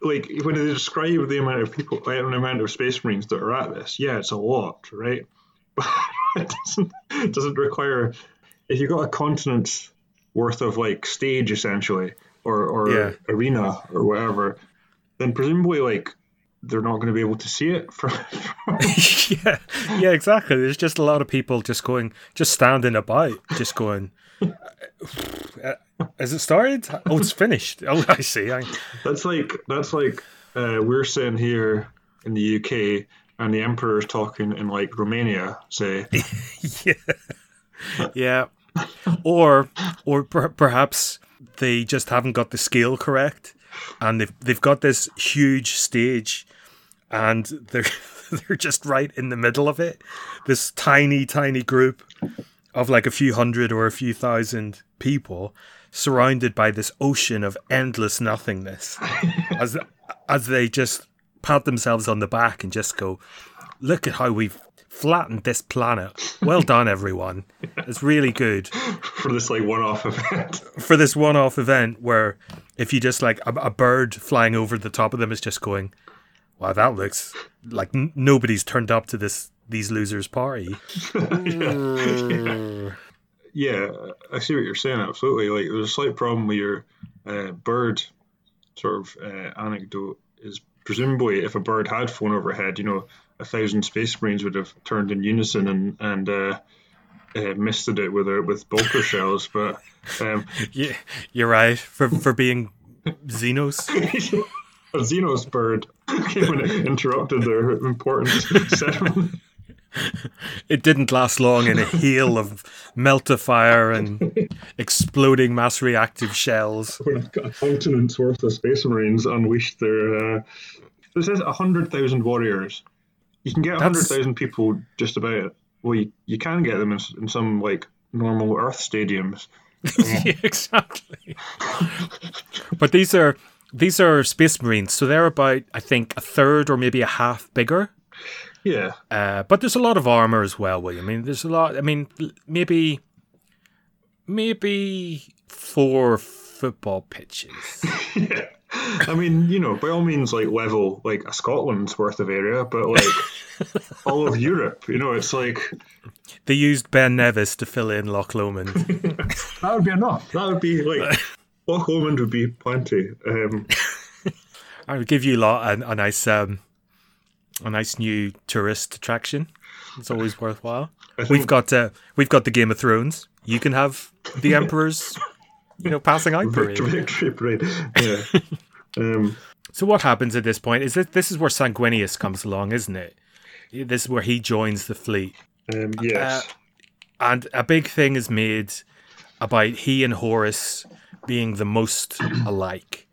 like when they describe the amount of people, the amount of space marines that are at this, yeah, it's a lot, right? But it doesn't, it doesn't require. If you've got a continent's worth of like stage essentially, or or Yeah. arena or whatever, then presumably like they're not going to be able to see it from. yeah, yeah, exactly. There's just a lot of people just going, just standing about, just going. Uh, Has it started? Oh, it's finished. Oh, I see. I, That's like that's like uh, we're sitting here in the UK and the emperor's talking in like Romania, say. yeah, yeah. Or, or per- perhaps they just haven't got the scale correct, and they've they've got this huge stage, and they're they're just right in the middle of it. This tiny, tiny group of like a few hundred or a few thousand people surrounded by this ocean of endless nothingness as as they just pat themselves on the back and just go look at how we've flattened this planet. Well done everyone. It's really good. For this like one-off event. for this one-off event where if you just like a, a bird flying over the top of them is just going wow that looks like n- nobody's turned up to this these losers party. Yeah, I see what you're saying. Absolutely. Like there's a slight problem with your uh, bird sort of uh, anecdote. Is presumably if a bird had flown overhead, you know, a thousand space marines would have turned in unison and and uh, uh, misted it with a, with bolter shells. But um, yeah you're right for for being xenos a Xenos bird came and interrupted their important ceremony. it didn't last long in a hail of melter fire and exploding mass reactive shells. a continent's worth of space marines unleashed their. Uh, says hundred thousand warriors. You can get hundred That's- people just about. Well, you, you can get them in, in some like normal Earth stadiums. yeah, exactly. but these are these are space marines, so they're about I think a third or maybe a half bigger. Yeah, Uh, but there's a lot of armor as well, William. I mean, there's a lot. I mean, maybe maybe four football pitches. yeah. I mean, you know, by all means, like level like a Scotland's worth of area, but like all of Europe, you know, it's like They used Ben Nevis to fill in Loch Lomond. that would be enough. That would be like Loch Lomond would be plenty. Um, I would give you a lot a, a nice um, a nice new tourist attraction. It's always worthwhile. We've got uh, we've got the Game of Thrones. You can have the Emperor's, you know, passing out parade. victory parade. Yeah. um, So what happens at this point is that this is where Sanguinius comes along, isn't it? This is where he joins the fleet, um, yes. and a big thing is made about he and Horus being the most alike.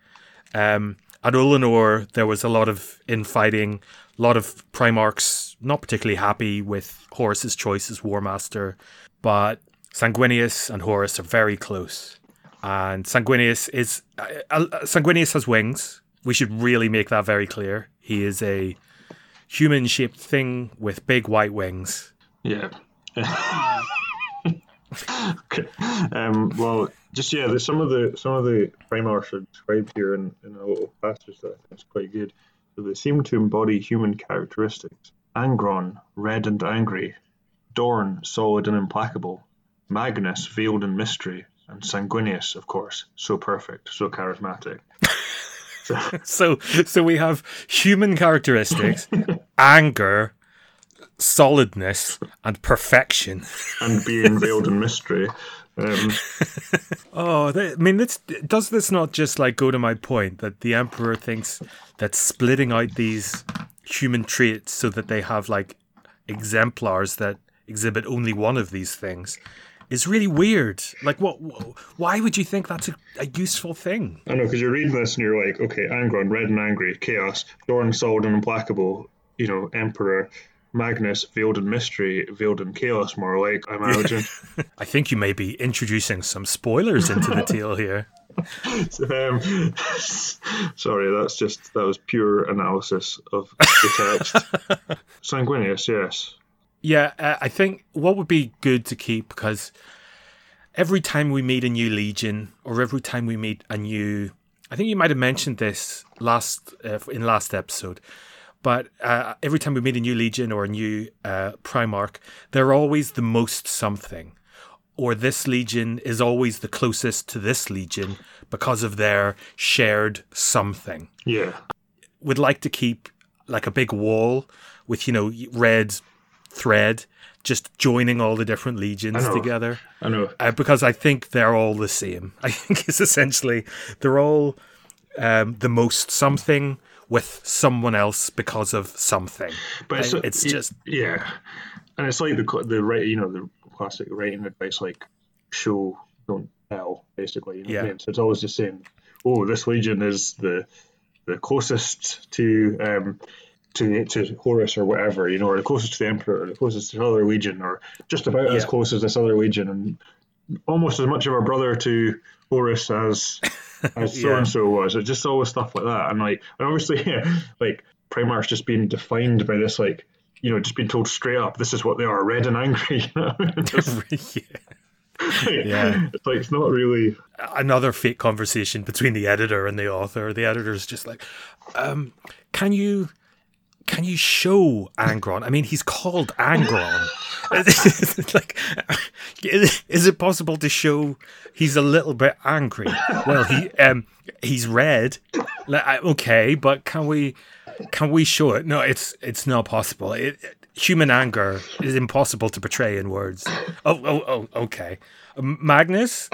Um, at Ullanor, there was a lot of infighting, a lot of Primarchs not particularly happy with Horus's choice as War Master, but Sanguinius and Horus are very close. And Sanguinius is uh, uh, Sanguinius has wings. We should really make that very clear. He is a human-shaped thing with big white wings. Yeah. okay. Um, well, just yeah, there's some of the some of the Primarchs are described here in, in a little passage that I think is quite good. They seem to embody human characteristics. Angron, red and angry. Dorn, solid and implacable. Magnus, veiled in mystery. And Sanguinius, of course, so perfect, so charismatic. So, so we have human characteristics, anger, solidness, and perfection. and being veiled in mystery. Um, Oh, th- I mean, this, does this not just like go to my point that the emperor thinks that splitting out these human traits so that they have like exemplars that exhibit only one of these things is really weird. Like, what? Why would you think that's a, a useful thing? I know because you're reading this and you're like, okay, Angron, red and angry, chaos, Dorn, solid and implacable, you know, emperor, Magnus, veiled in mystery, veiled in chaos, more like I imagine. I think you may be introducing some spoilers into the tale here. um, sorry, that's just that was pure analysis of the text. Sanguinius, yes. Yeah, uh, I think what would be good to keep because every time we meet a new legion or every time we meet a new, I think you might have mentioned this last uh, in last episode, but uh, every time we meet a new legion or a new uh, Primarch, they're always the most something, or this legion is always the closest to this legion because of their shared something Yeah. would like to keep like a big wall with you know red thread just joining all the different legions know. together I know. uh, because I think they're all the same. I think it's essentially they're all um, the most something with someone else because of something. But it's, it's it- just yeah, and it's like the the right you know the classic writing advice like show don't tell basically. You know what I Yeah. mean? So it's always the same. oh, this legion is the the closest to um to to Horus or whatever, you know, or the closest to the Emperor, or the closest to another legion, or just about as close as this other legion, and almost as much of a brother to Horus as as so and so was. It's just always stuff like that, and like, and obviously, yeah, like Primarch's just being defined by this, like, you know, just being told straight up, this is what they are, red and angry. You know? It's yeah. Yeah. it's like it's not really. another fake conversation between the editor and the author. The editor's just like, um, "Can you, can you show Angron? I mean, he's called Angron. Like, is it possible to show he's a little bit angry? Well, he, um, he's red. Like, okay, but can we, can we show it? No, it's it's not possible. It, human anger is impossible to portray in words. Oh, oh, oh, okay. Magnus,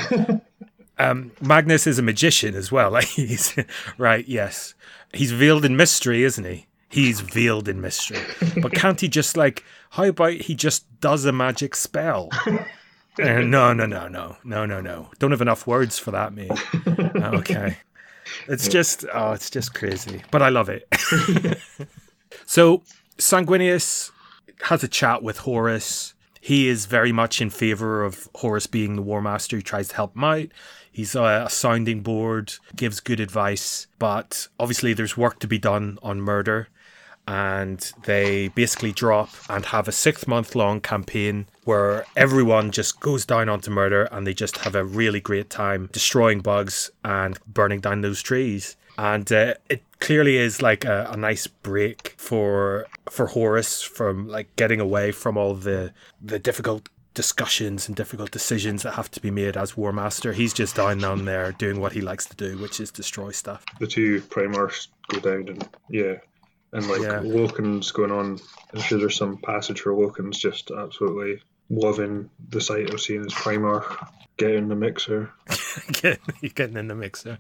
um, Magnus is a magician as well. Like he's right, yes. He's veiled in mystery, isn't he? He's veiled in mystery. But can't he just like how about he just does a magic spell? Uh, no, no, no, no, no, no, no. Don't have enough words for that, mate. Okay. It's just oh, it's just crazy. But I love it. so Sanguinius has a chat with Horus. He is very much in favor of Horus being the War Master. He tries to help him out. He's a, a sounding board, gives good advice, but obviously there's work to be done on murder. And they basically drop and have a six month long campaign where everyone just goes down onto murder and they just have a really great time destroying bugs and burning down those trees and uh, it clearly is like a, a nice break for for Horus from like getting away from all the the difficult discussions and difficult decisions that have to be made as War Master. He's just down down there doing what he likes to do, which is destroy stuff. The two Primarchs go down, and yeah, and like Yeah. Loken's going on. I'm sure there's some passage for Loken's just absolutely loving the sight of seeing his Primarch get in the mixer. Get- You're getting in the mixer.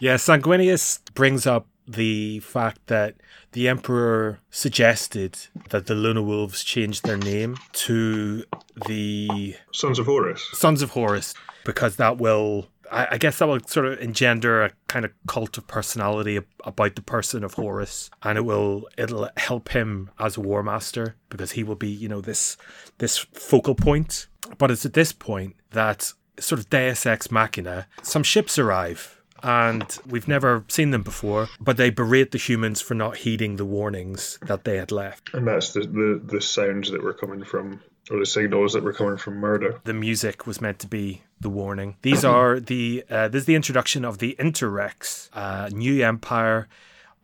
Yeah, Sanguinius brings up the fact that the Emperor suggested that the Luna Wolves change their name to the Sons of Horus. Sons of Horus because that will I, I guess that will sort of engender a kind of cult of personality about the person of Horus and it will it'll help him as a war master because he will be you know this this focal point. But it's at this point that sort of deus ex machina some ships arrive and we've never seen them before but they berate the humans for not heeding the warnings that they had left. And that's the, the, the sounds that were coming from, or the signals that were coming from murder. the music was meant to be the warning. These are the uh, this is the introduction of the Interex, uh, new empire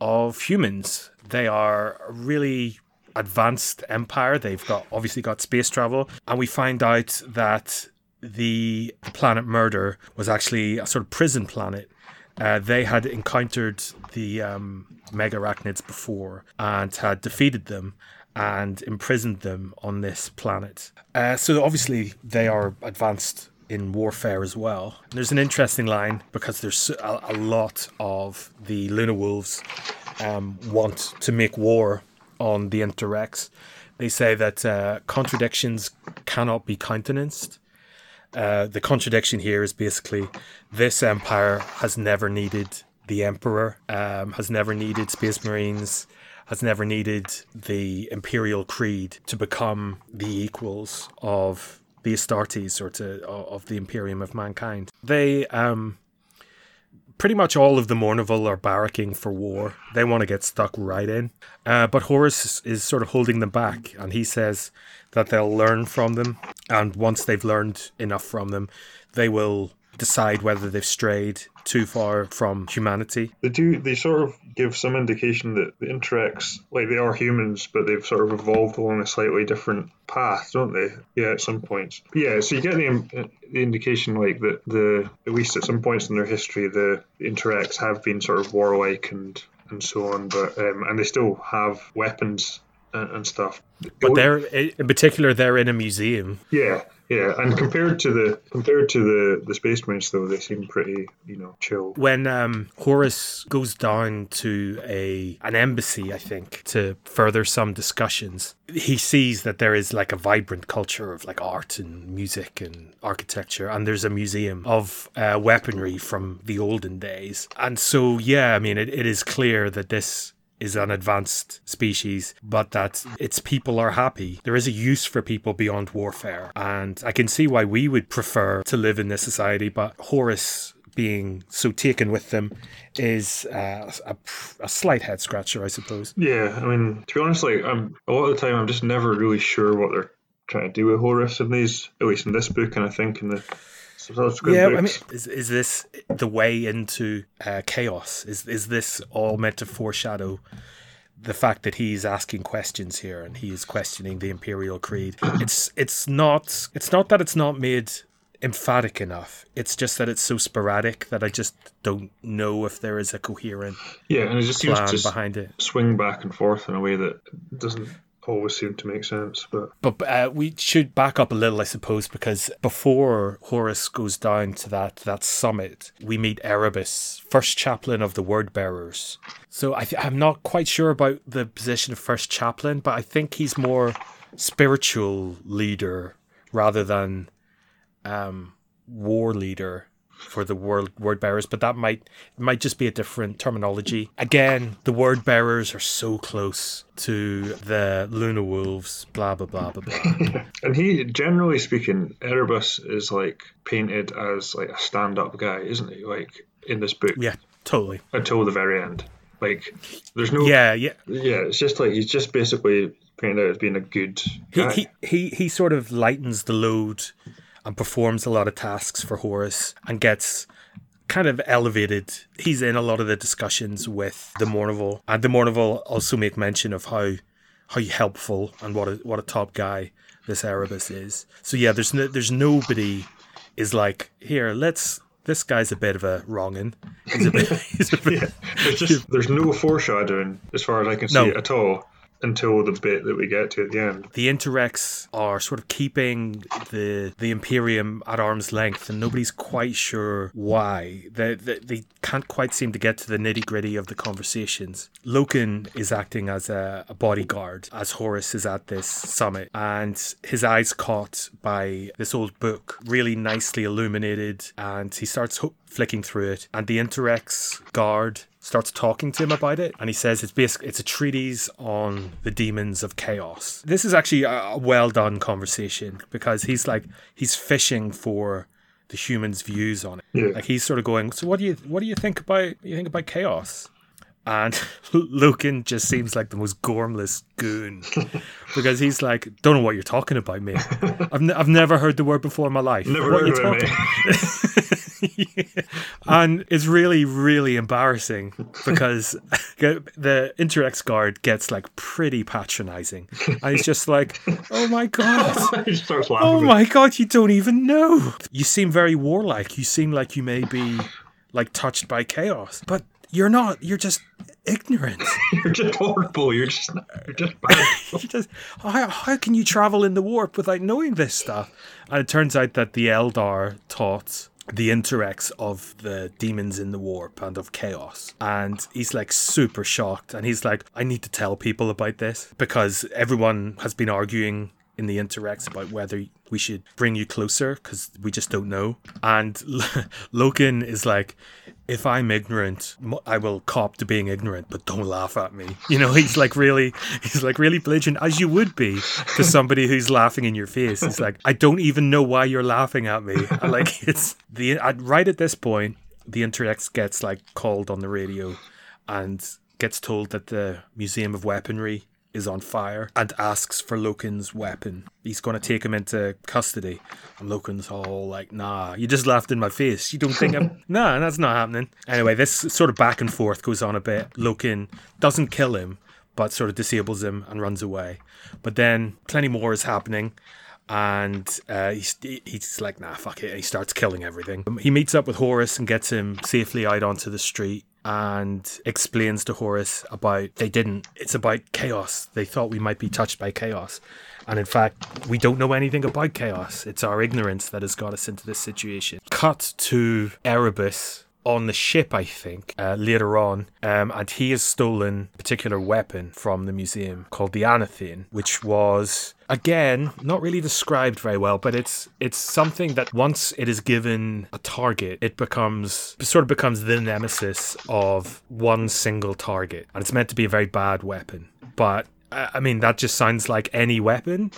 of humans. They are a really advanced empire. They've got obviously got space travel, and we find out that the planet Murder was actually a sort of prison planet. Uh, they had encountered the um, mega arachnids before and had defeated them and imprisoned them on this planet. Uh, so obviously they are advanced in warfare as well. There's an interesting line because there's a, a lot of the Luna Wolves um, want to make war on the Interex. They say that uh, contradictions cannot be countenanced. Uh, the contradiction here is basically this empire has never needed the Emperor, um, has never needed Space Marines, has never needed the Imperial Creed to become the equals of the Astartes or to of the Imperium of mankind. They um, pretty much all of the Mournival are barracking for war. They want to get stuck right in. Uh, but Horus is sort of holding them back, and he says that they'll learn from them. And once they've learned enough from them, they will decide whether they've strayed too far from humanity. They do. They sort of give some indication that the Interex, like they are humans, but they've sort of evolved along a slightly different path, don't they? Yeah, at some points. Yeah, so you get the, the indication like that the at least at some points in their history, the Interex have been sort of warlike and and so on, but um, and they still have weapons and, and stuff. But they're in particular they're in a museum. Yeah, yeah, and compared to the compared to the the Space Marines, though, they seem pretty, you know, chill. When um, Horus goes down to a an embassy, I think, to further some discussions, he sees that there is like a vibrant culture of like art and music and architecture, and there's a museum of uh, weaponry from the olden days. And so, yeah, I mean, it, it is clear that this is an advanced species, but that its people are happy. There is a use for people beyond warfare. And I can see why we would prefer to live in this society, but Horus being so taken with them is uh, a, a, slight head scratcher, I suppose. Yeah, I mean, to be honest, like I'm a lot of the time, I'm just never really sure what they're trying to do with Horus in these, at least in this book, and I think in the yeah, I mean, is, is this the way into uh, chaos? Is is this all meant to foreshadow the fact that he's asking questions here and he is questioning the imperial creed? It's it's not it's not that it's not made emphatic enough. It's just that it's so sporadic that I just don't know if there is a coherent yeah, and it just seems plan to behind it. Swing back and forth in a way that doesn't always seem to make sense. But but uh, we should back up a little, I suppose, because before Horus goes down to that that summit, we meet Erebus, first chaplain of the Word Bearers. So I th- I'm not quite sure about the position of first chaplain, but I think he's more spiritual leader rather than um, war leader for the word word bearers, but that might might just be a different terminology. Again, the word bearers are so close to the Luna Wolves, blah blah blah blah blah. and he, generally speaking, Erebus is like painted as like a stand-up guy, isn't he? Like in this book. Yeah, totally. Until the very end. Like there's no Yeah, yeah. Yeah, it's just like he's just basically painted out as being a good guy. He, he he he sort of lightens the load and performs a lot of tasks for Horus and gets kind of elevated. He's in a lot of the discussions with the Mournival, and the Mournival also make mention of how how helpful and what a what a top guy this Erebus is. So yeah, there's no, there's nobody is like here. Let's this guy's a bit of a wrongin. He's a bit. He's a bit yeah, there's just there's no foreshadowing as far as I can see no. at all until the bit that we get to at the end. The Interex are sort of keeping the the Imperium at arm's length, and nobody's quite sure why. They, they, they can't quite seem to get to the nitty gritty of the conversations. Loken is acting as a, a bodyguard as Horus is at this summit, and his eyes caught by this old book, really nicely illuminated, and he starts ho- flicking through it, and the Interex guard starts talking to him about it and he says it's basically it's a treatise on the demons of chaos. This is actually a well done conversation because he's like he's fishing for the humans views on it. Yeah. like he's sort of going so what do you what do you think about you think about chaos and Loken just seems like the most gormless goon because he's like, don't know what you're talking about, mate. I've, n- I've never heard the word before in my life. Never what heard are you talking? yeah. And it's really, really embarrassing because the Interex guard gets like pretty patronizing. And he's just like, oh my God. he starts laughing. Oh my God, you don't even know. You seem very warlike. You seem like you may be like touched by chaos. But you're not. You're just ignorant. you're just horrible. You're just you're just bad. you just how, how can you travel in the warp without knowing this stuff? And it turns out that the Eldar taught the Interex of the demons in the warp and of chaos. And he's like super shocked and he's like, I need to tell people about this because everyone has been arguing in the Interex about whether we should bring you closer because we just don't know. And Loken is like, if I'm ignorant, I will cop to being ignorant, but don't laugh at me. You know, he's like really, he's like really belligerent, as you would be to somebody who's laughing in your face. He's like, I don't even know why you're laughing at me. Like it's the right at this point, the Interex gets like called on the radio, and gets told that the Museum of Weaponry is on fire and asks for Loken's weapon. He's going to take him into custody. And Loken's all like, nah, you just laughed in my face. You don't think I'm. nah, that's not happening. Anyway, this sort of back and forth goes on a bit. Loken doesn't kill him, but sort of disables him and runs away. But then plenty more is happening and uh, he's, he's like, nah, fuck it. He starts killing everything. He meets up with Horus and gets him safely out onto the street and explains to Horus about they didn't. It's about chaos. They thought we might be touched by chaos. And in fact, we don't know anything about chaos. It's our ignorance that has got us into this situation. Cut to Erebus on the ship, I think, uh, later on, um, and he has stolen a particular weapon from the museum called the Anathame, which was again not really described very well, but it's it's something that once it is given a target, it becomes sort of becomes the nemesis of one single target, and it's meant to be a very bad weapon, but. I mean, that just sounds like any weapon.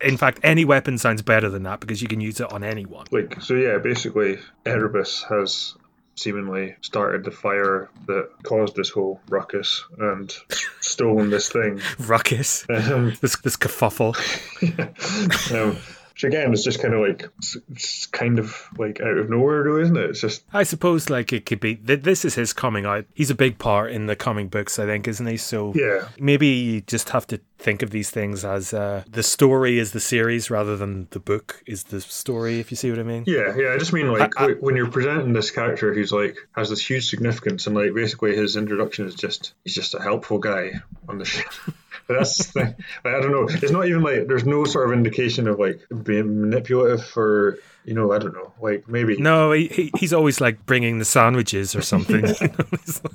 In fact, any weapon sounds better than that because you can use it on anyone. Like, so yeah, basically, Erebus has seemingly started the fire that caused this whole ruckus and stolen this thing. ruckus. Um, this this kerfuffle. yeah. um, which again is just kind of like it's kind of like out of nowhere, though, isn't it? It's just. I suppose like it could be. This is his coming out. He's a big part in the coming books, I think, isn't he? So yeah, maybe you just have to think of these things as uh, the story is the series rather than the book is the story. If you see what I mean? Yeah, yeah. I just mean like I, I, when you're presenting this character who's like has this huge significance and like basically his introduction is just he's just a helpful guy on the ship. But that's the I don't know. It's not even like there's no sort of indication of like being manipulative or you know I don't know. Like maybe no. He, he he's always like bringing the sandwiches or something. he's, like,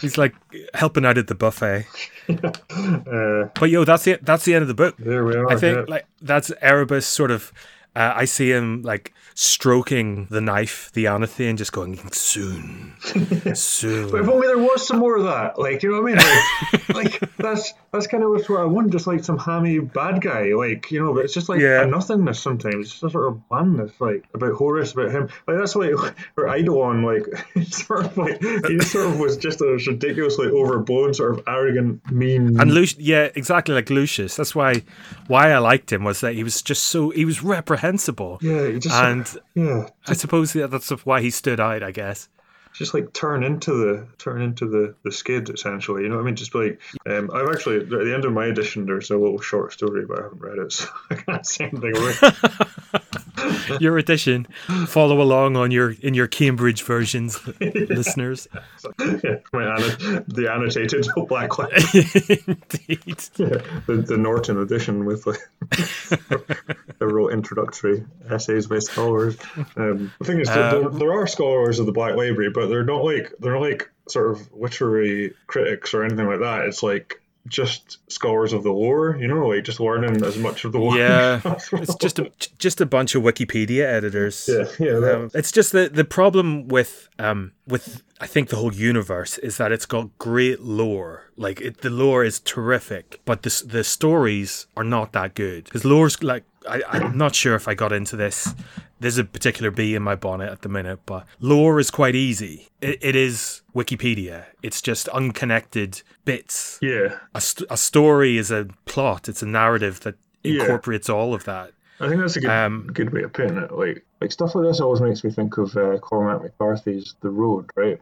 he's, like, helping out at the buffet. uh, but yo, that's it. That's the end of the book. There we are. I think yeah. like that's Erebus sort of. Uh, I see him like stroking the knife, the Anathame, just going soon, soon. but if only there was some more of that, like you know what I mean? Like, like that's that's kind of what I want, just like some hammy bad guy, like you know. But it's just like yeah. a nothingness sometimes. It's just a sort of blandness, like about Horus, about him. Like that's why for Eidolon, like sort of like he sort of was just a ridiculously overblown, sort of arrogant, mean. And Lucius, yeah, exactly like Lucius. That's why why I liked him was that he was just so he was reprehensible. Yeah, just and yeah, I suppose yeah, that's why he stood out. I guess just like turn into the turn into the the skid essentially. You know what I mean? Just like um, I've actually at the end of my edition, there's a little short story, but I haven't read it, so I can't say anything your edition. Follow along on your in your Cambridge versions, listeners. Yeah, my the annotated black Indeed. Yeah, the, the Norton edition with like the real introductory essays by scholars. Um, the thing is, uh, there, there are scholars of the Black Library, but they're not like they're not like sort of literary critics or anything like that. It's like just scholars of the lore, you know, like just learning as much of the lore. Yeah, it's just a just a bunch of Wikipedia editors. Yeah, yeah. Um, it's just the the problem with um with I think the whole universe is that it's got great lore. Like it, the lore is terrific, but the the stories are not that good because lore's like I, I'm not sure if I got into this there's a particular bee in my bonnet at the minute, but lore is quite easy. It, it is Wikipedia. It's just unconnected bits. Yeah. A, st- a story is a plot. It's a narrative that incorporates yeah. all of that. I think that's a good, um, good way of putting it. Like, like stuff like this always makes me think of uh, Cormac McCarthy's The Road, right?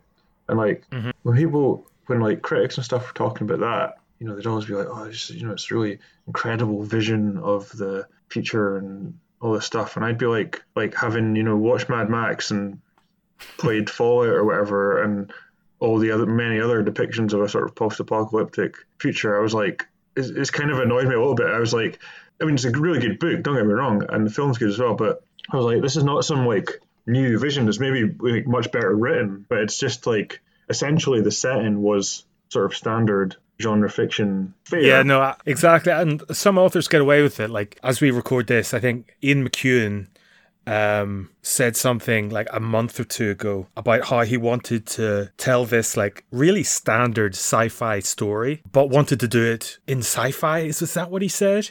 And like mm-hmm. when people, when like critics and stuff were talking about that, you know, they'd always be like, "Oh, it's, you know, it's really incredible vision of the future and all this stuff, and I'd be like like having you know watched Mad Max and played Fallout or whatever, and all the other many other depictions of a sort of post-apocalyptic future, I was like, it's, it's kind of annoyed me a little bit. I was like, I mean, it's a really good book. Don't get me wrong, and the film's good as well. But I was like, this is not some like new vision. It's maybe like much better written, but it's just like essentially the setting was sort of standard genre fiction fare. Yeah, no, exactly. And some authors get away with it. Like as we record this, I think Ian McEwan um, said something like a month or two ago about how he wanted to tell this like really standard sci-fi story, but wanted to do it in sci-fi. Is, is that what he said?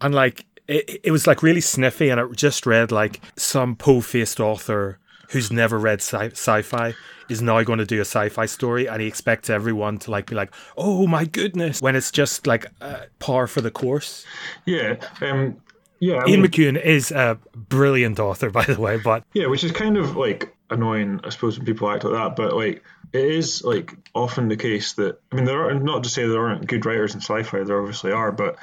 And like it, it was like really sniffy, and it just read like some po-faced author who's never read sci- sci-fi is now going to do a sci-fi story and he expects everyone to like be like oh my goodness when it's just like uh, par for the course yeah um yeah I ian mean, mcewan is a brilliant author by the way but yeah which is kind of like annoying i suppose when people act like that but like it is like often the case that i mean there are not to say there aren't good writers in sci-fi there obviously are but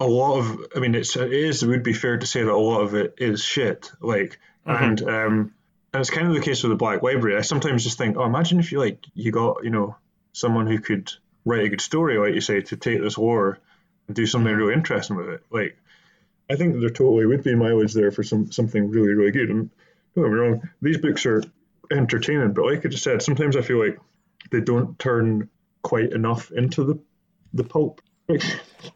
a lot of i mean it's it is it would be fair to say that a lot of it is shit like Mm-hmm. and um and it's kind of the case with the Black Library. I sometimes just think, oh, imagine if you like you got you know someone who could write a good story, like you say, to take this war and do something mm-hmm. really interesting with it. Like, I think there totally would be mileage there for some something really really good. And don't get me wrong, these books are entertaining, but like I just said, sometimes I feel like they don't turn quite enough into the the pulp.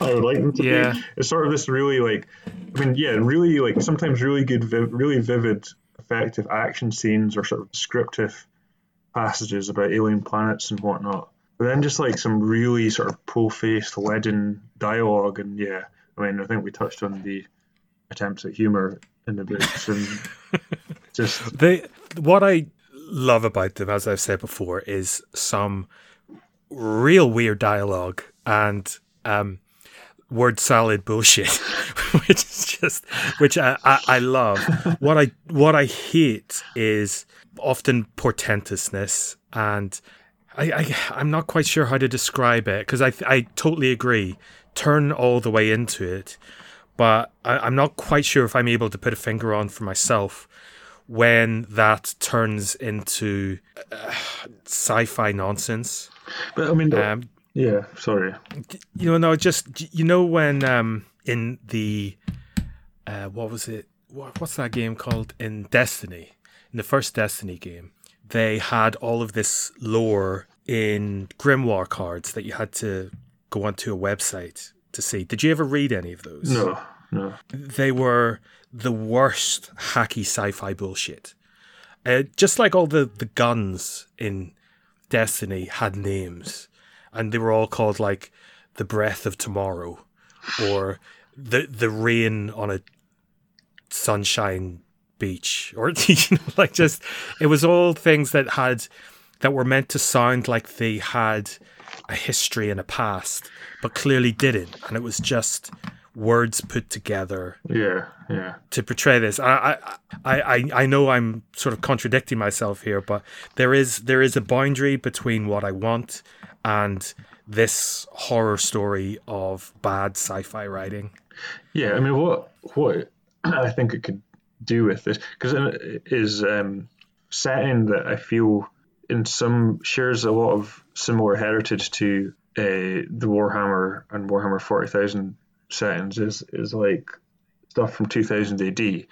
I would like them to Yeah. be. It's sort of this really like, I mean, yeah, really like sometimes really good, viv- really vivid, effective action scenes or sort of descriptive passages about alien planets and whatnot. But then just like some really sort of po-faced leaden dialogue, and yeah, I mean, I think we touched on the attempts at humor in the books, and just they what i love about them as i've said before is some real weird dialogue and um word salad bullshit which is just which I, I i love. What i what i hate is often portentousness. And I, I i'm not quite sure how to describe it because i i totally agree. Turn all the way into it. But I, i'm not quite sure if i'm able to put a finger on for myself when that turns into uh, sci-fi nonsense. But I mean, um, yeah, sorry, you know, no, just you know when um in the uh what was it? What, what's that game called in Destiny? In the first Destiny game, they had all of this lore in grimoire cards that you had to go onto a website to see. Did you ever read any of those? no, no, They were the worst hacky sci-fi bullshit. Uh, just like all the the guns in Destiny had names, and they were all called like the breath of tomorrow, or the the rain on a sunshine beach, or you know, like just it was all things that had that were meant to sound like they had a history and a past, but clearly didn't, and it was just words put together yeah, yeah. to portray this. I, I, I, I know I'm sort of contradicting myself here, but there is there is a boundary between what I want and this horror story of bad sci-fi writing. Yeah, I mean, what what I think it could do with this because it is um, setting that I feel in some shares a lot of similar heritage to uh, the Warhammer and Warhammer Forty Thousand settings is is like stuff from 2000 AD, and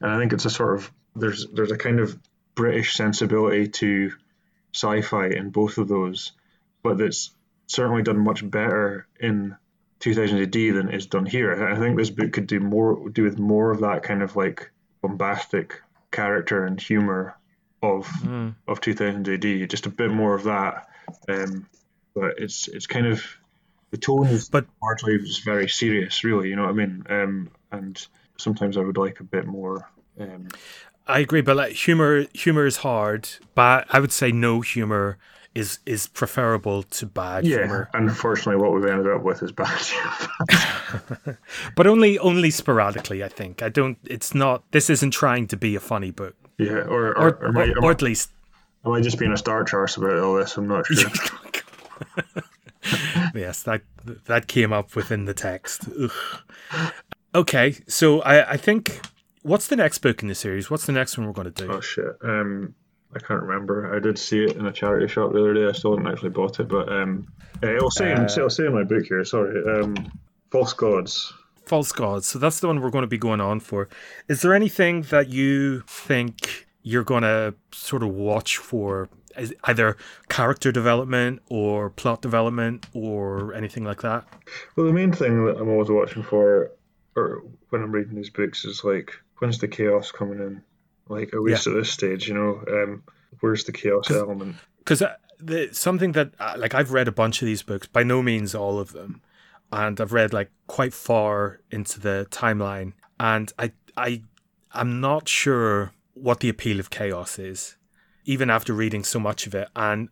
I think it's a sort of there's there's a kind of British sensibility to sci-fi in both of those, but that's certainly done much better in 2000 AD than it's done here. I think this book could do more, do with more of that kind of like bombastic character and humor of of 2000 AD. Just a bit more of that. Um, but it's it's kind of the tone is But- largely just very serious, really. You know what I mean? Um, and sometimes I would like a bit more. Um, I agree, but like humor, humor is hard. But I would say no humor is is preferable to bad yeah, humor, unfortunately, what we've ended up with is bad. humor, but only only sporadically. I think I don't. It's not. This isn't trying to be a funny book, yeah, or or, or or, I- or, or at least am I just being a star charts about all this? I'm not sure. yes, that that came up within the text. Ugh. Okay, so I, I think what's the next book in the series? What's the next one we're going to do? Oh shit. Um, I can't remember. I did see it in a charity shop the other day. I still haven't actually bought it, but um, it'll say in, Uh, it'll say in my book here. Sorry, um, false gods. False Gods. So that's the one we're going to be going on for. Is there anything that you think you're going to sort of watch for, either character development or plot development or anything like that? Well, the main thing that I'm always watching for, or when I'm reading these books, is like when's the chaos coming in? Like at least at this stage, you know, um, where's the chaos element? because the something that uh, like I've read a bunch of these books, by no means all of them, and I've read like quite far into the timeline, and I I I'm not sure what the appeal of chaos is, even after reading so much of it, and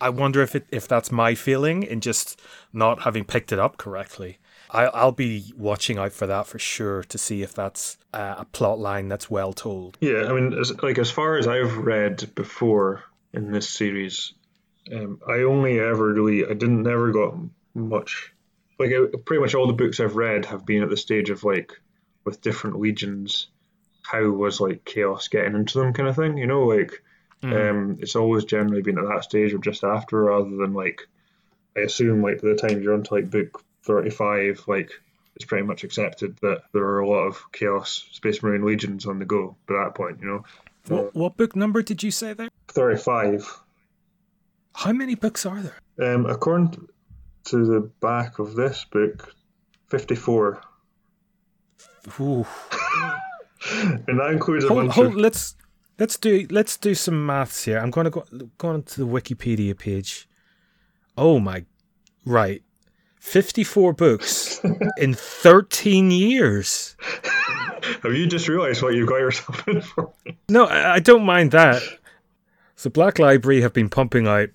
I wonder if it if that's my feeling in just not having picked it up correctly. I, I'll be watching out for that for sure to see if that's uh, a plot line that's well told. Yeah, I mean, as, like as far as I've read before in this series, um, I only ever really, I didn't never got much. Like I, pretty much all the books I've read have been at the stage of like with different legions, how was like chaos getting into them kind of thing. You know, like um, it's always generally been at that stage or just after, rather than like I assume like by the time you're onto like book thirty five, like it's pretty much accepted that there are a lot of chaos space marine legions on the go by that point. You know, What, what book number did you say there? thirty five. How many books are there? Um, according to the back of this book, fifty four, Ooh. and that includes a Hold, bunch hold, of let's let's do let's do some maths here. I'm going to go go on to the Wikipedia page. Oh my, right, fifty four books in thirteen years. Have you just realised what you got yourself in for? No, I, I don't mind that. So Black Library have been pumping out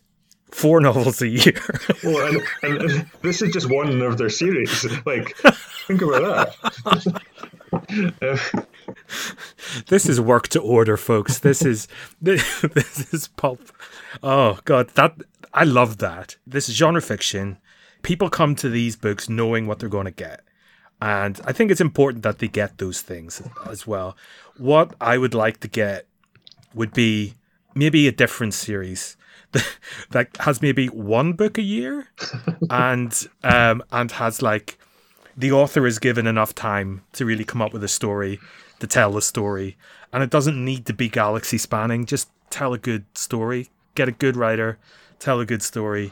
four novels a year. Well, and, and, and this is just one of their series. Like, think about that. Uh, this is work to order, folks. This is this, this is pulp. Oh god, that I love that. This is genre fiction. People come to these books knowing what they're going to get. And I think it's important that they get those things as well. What I would like to get would be maybe a different series that has maybe one book a year and um and has like the author is given enough time to really come up with a story to tell the story. And it doesn't need to be galaxy spanning. Just tell a good story. Get a good writer. Tell a good story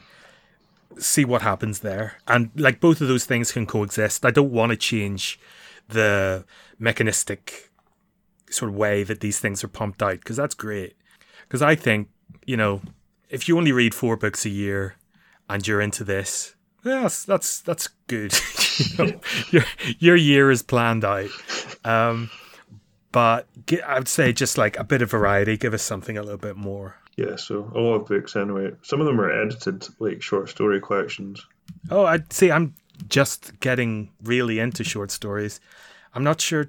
see what happens there. And like both of those things can coexist. I don't want to change the mechanistic sort of way that these things are pumped out because that's great. Because i think you know if you only read four books a year and you're into this yes that's that's good. You know, your your year is planned out. Um but i would say just like a bit of variety give us something a little bit more yeah, so a lot of books anyway. Some of them are edited, like short story collections. Oh, I see. I'm just getting really into short stories. I'm not sure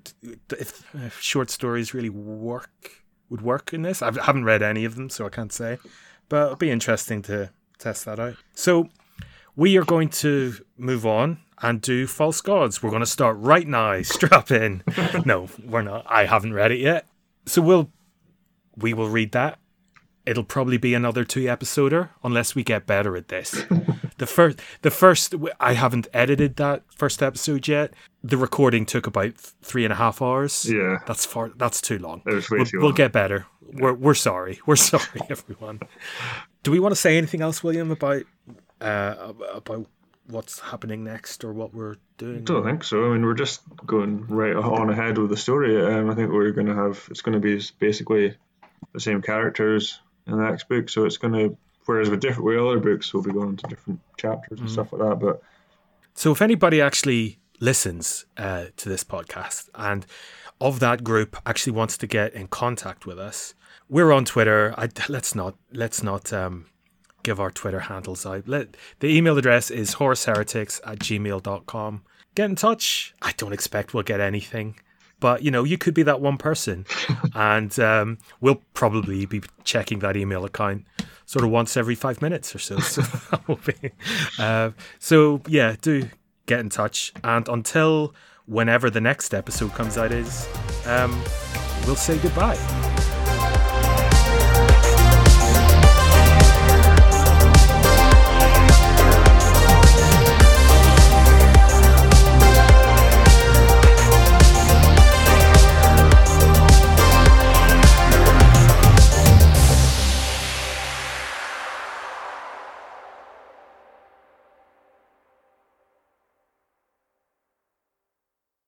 if, if short stories really work would work in this. I haven't read any of them, so I can't say. But it'll be interesting to test that out. So we are going to move on and do false gods. We're going to start right now. Strap in. no, we're not. I haven't read it yet. So we'll we will read that it'll probably be another two episoder unless we get better at this. the first, the first, I haven't edited that first episode yet. The recording took about three and a half hours. Yeah. that's far. That's too long. Was way We'll, too we'll get better. We're we're sorry. We're sorry, everyone. Do we want to say anything else, William, about uh, about what's happening next or what we're doing? I don't think so. I mean, we're just going right on ahead with the story. Um, I think we're going to have it's going to be basically the same characters in the next book. So it's going to, whereas with different with other books, we'll be going into different chapters and stuff like that. But So if anybody actually listens uh, to this podcast and of that group actually wants to get in contact with us, we're on Twitter. I, let's not let's not um, give our Twitter handles out. Let, the email address is horseheretics at gmail.com. Get in touch. I don't expect we'll get anything. But you know, you could be that one person, and um, we'll probably be checking that email account sort of once every five minutes or so. So that will be. Uh, so yeah, do get in touch, and until whenever the next episode comes out is, um, we'll say goodbye.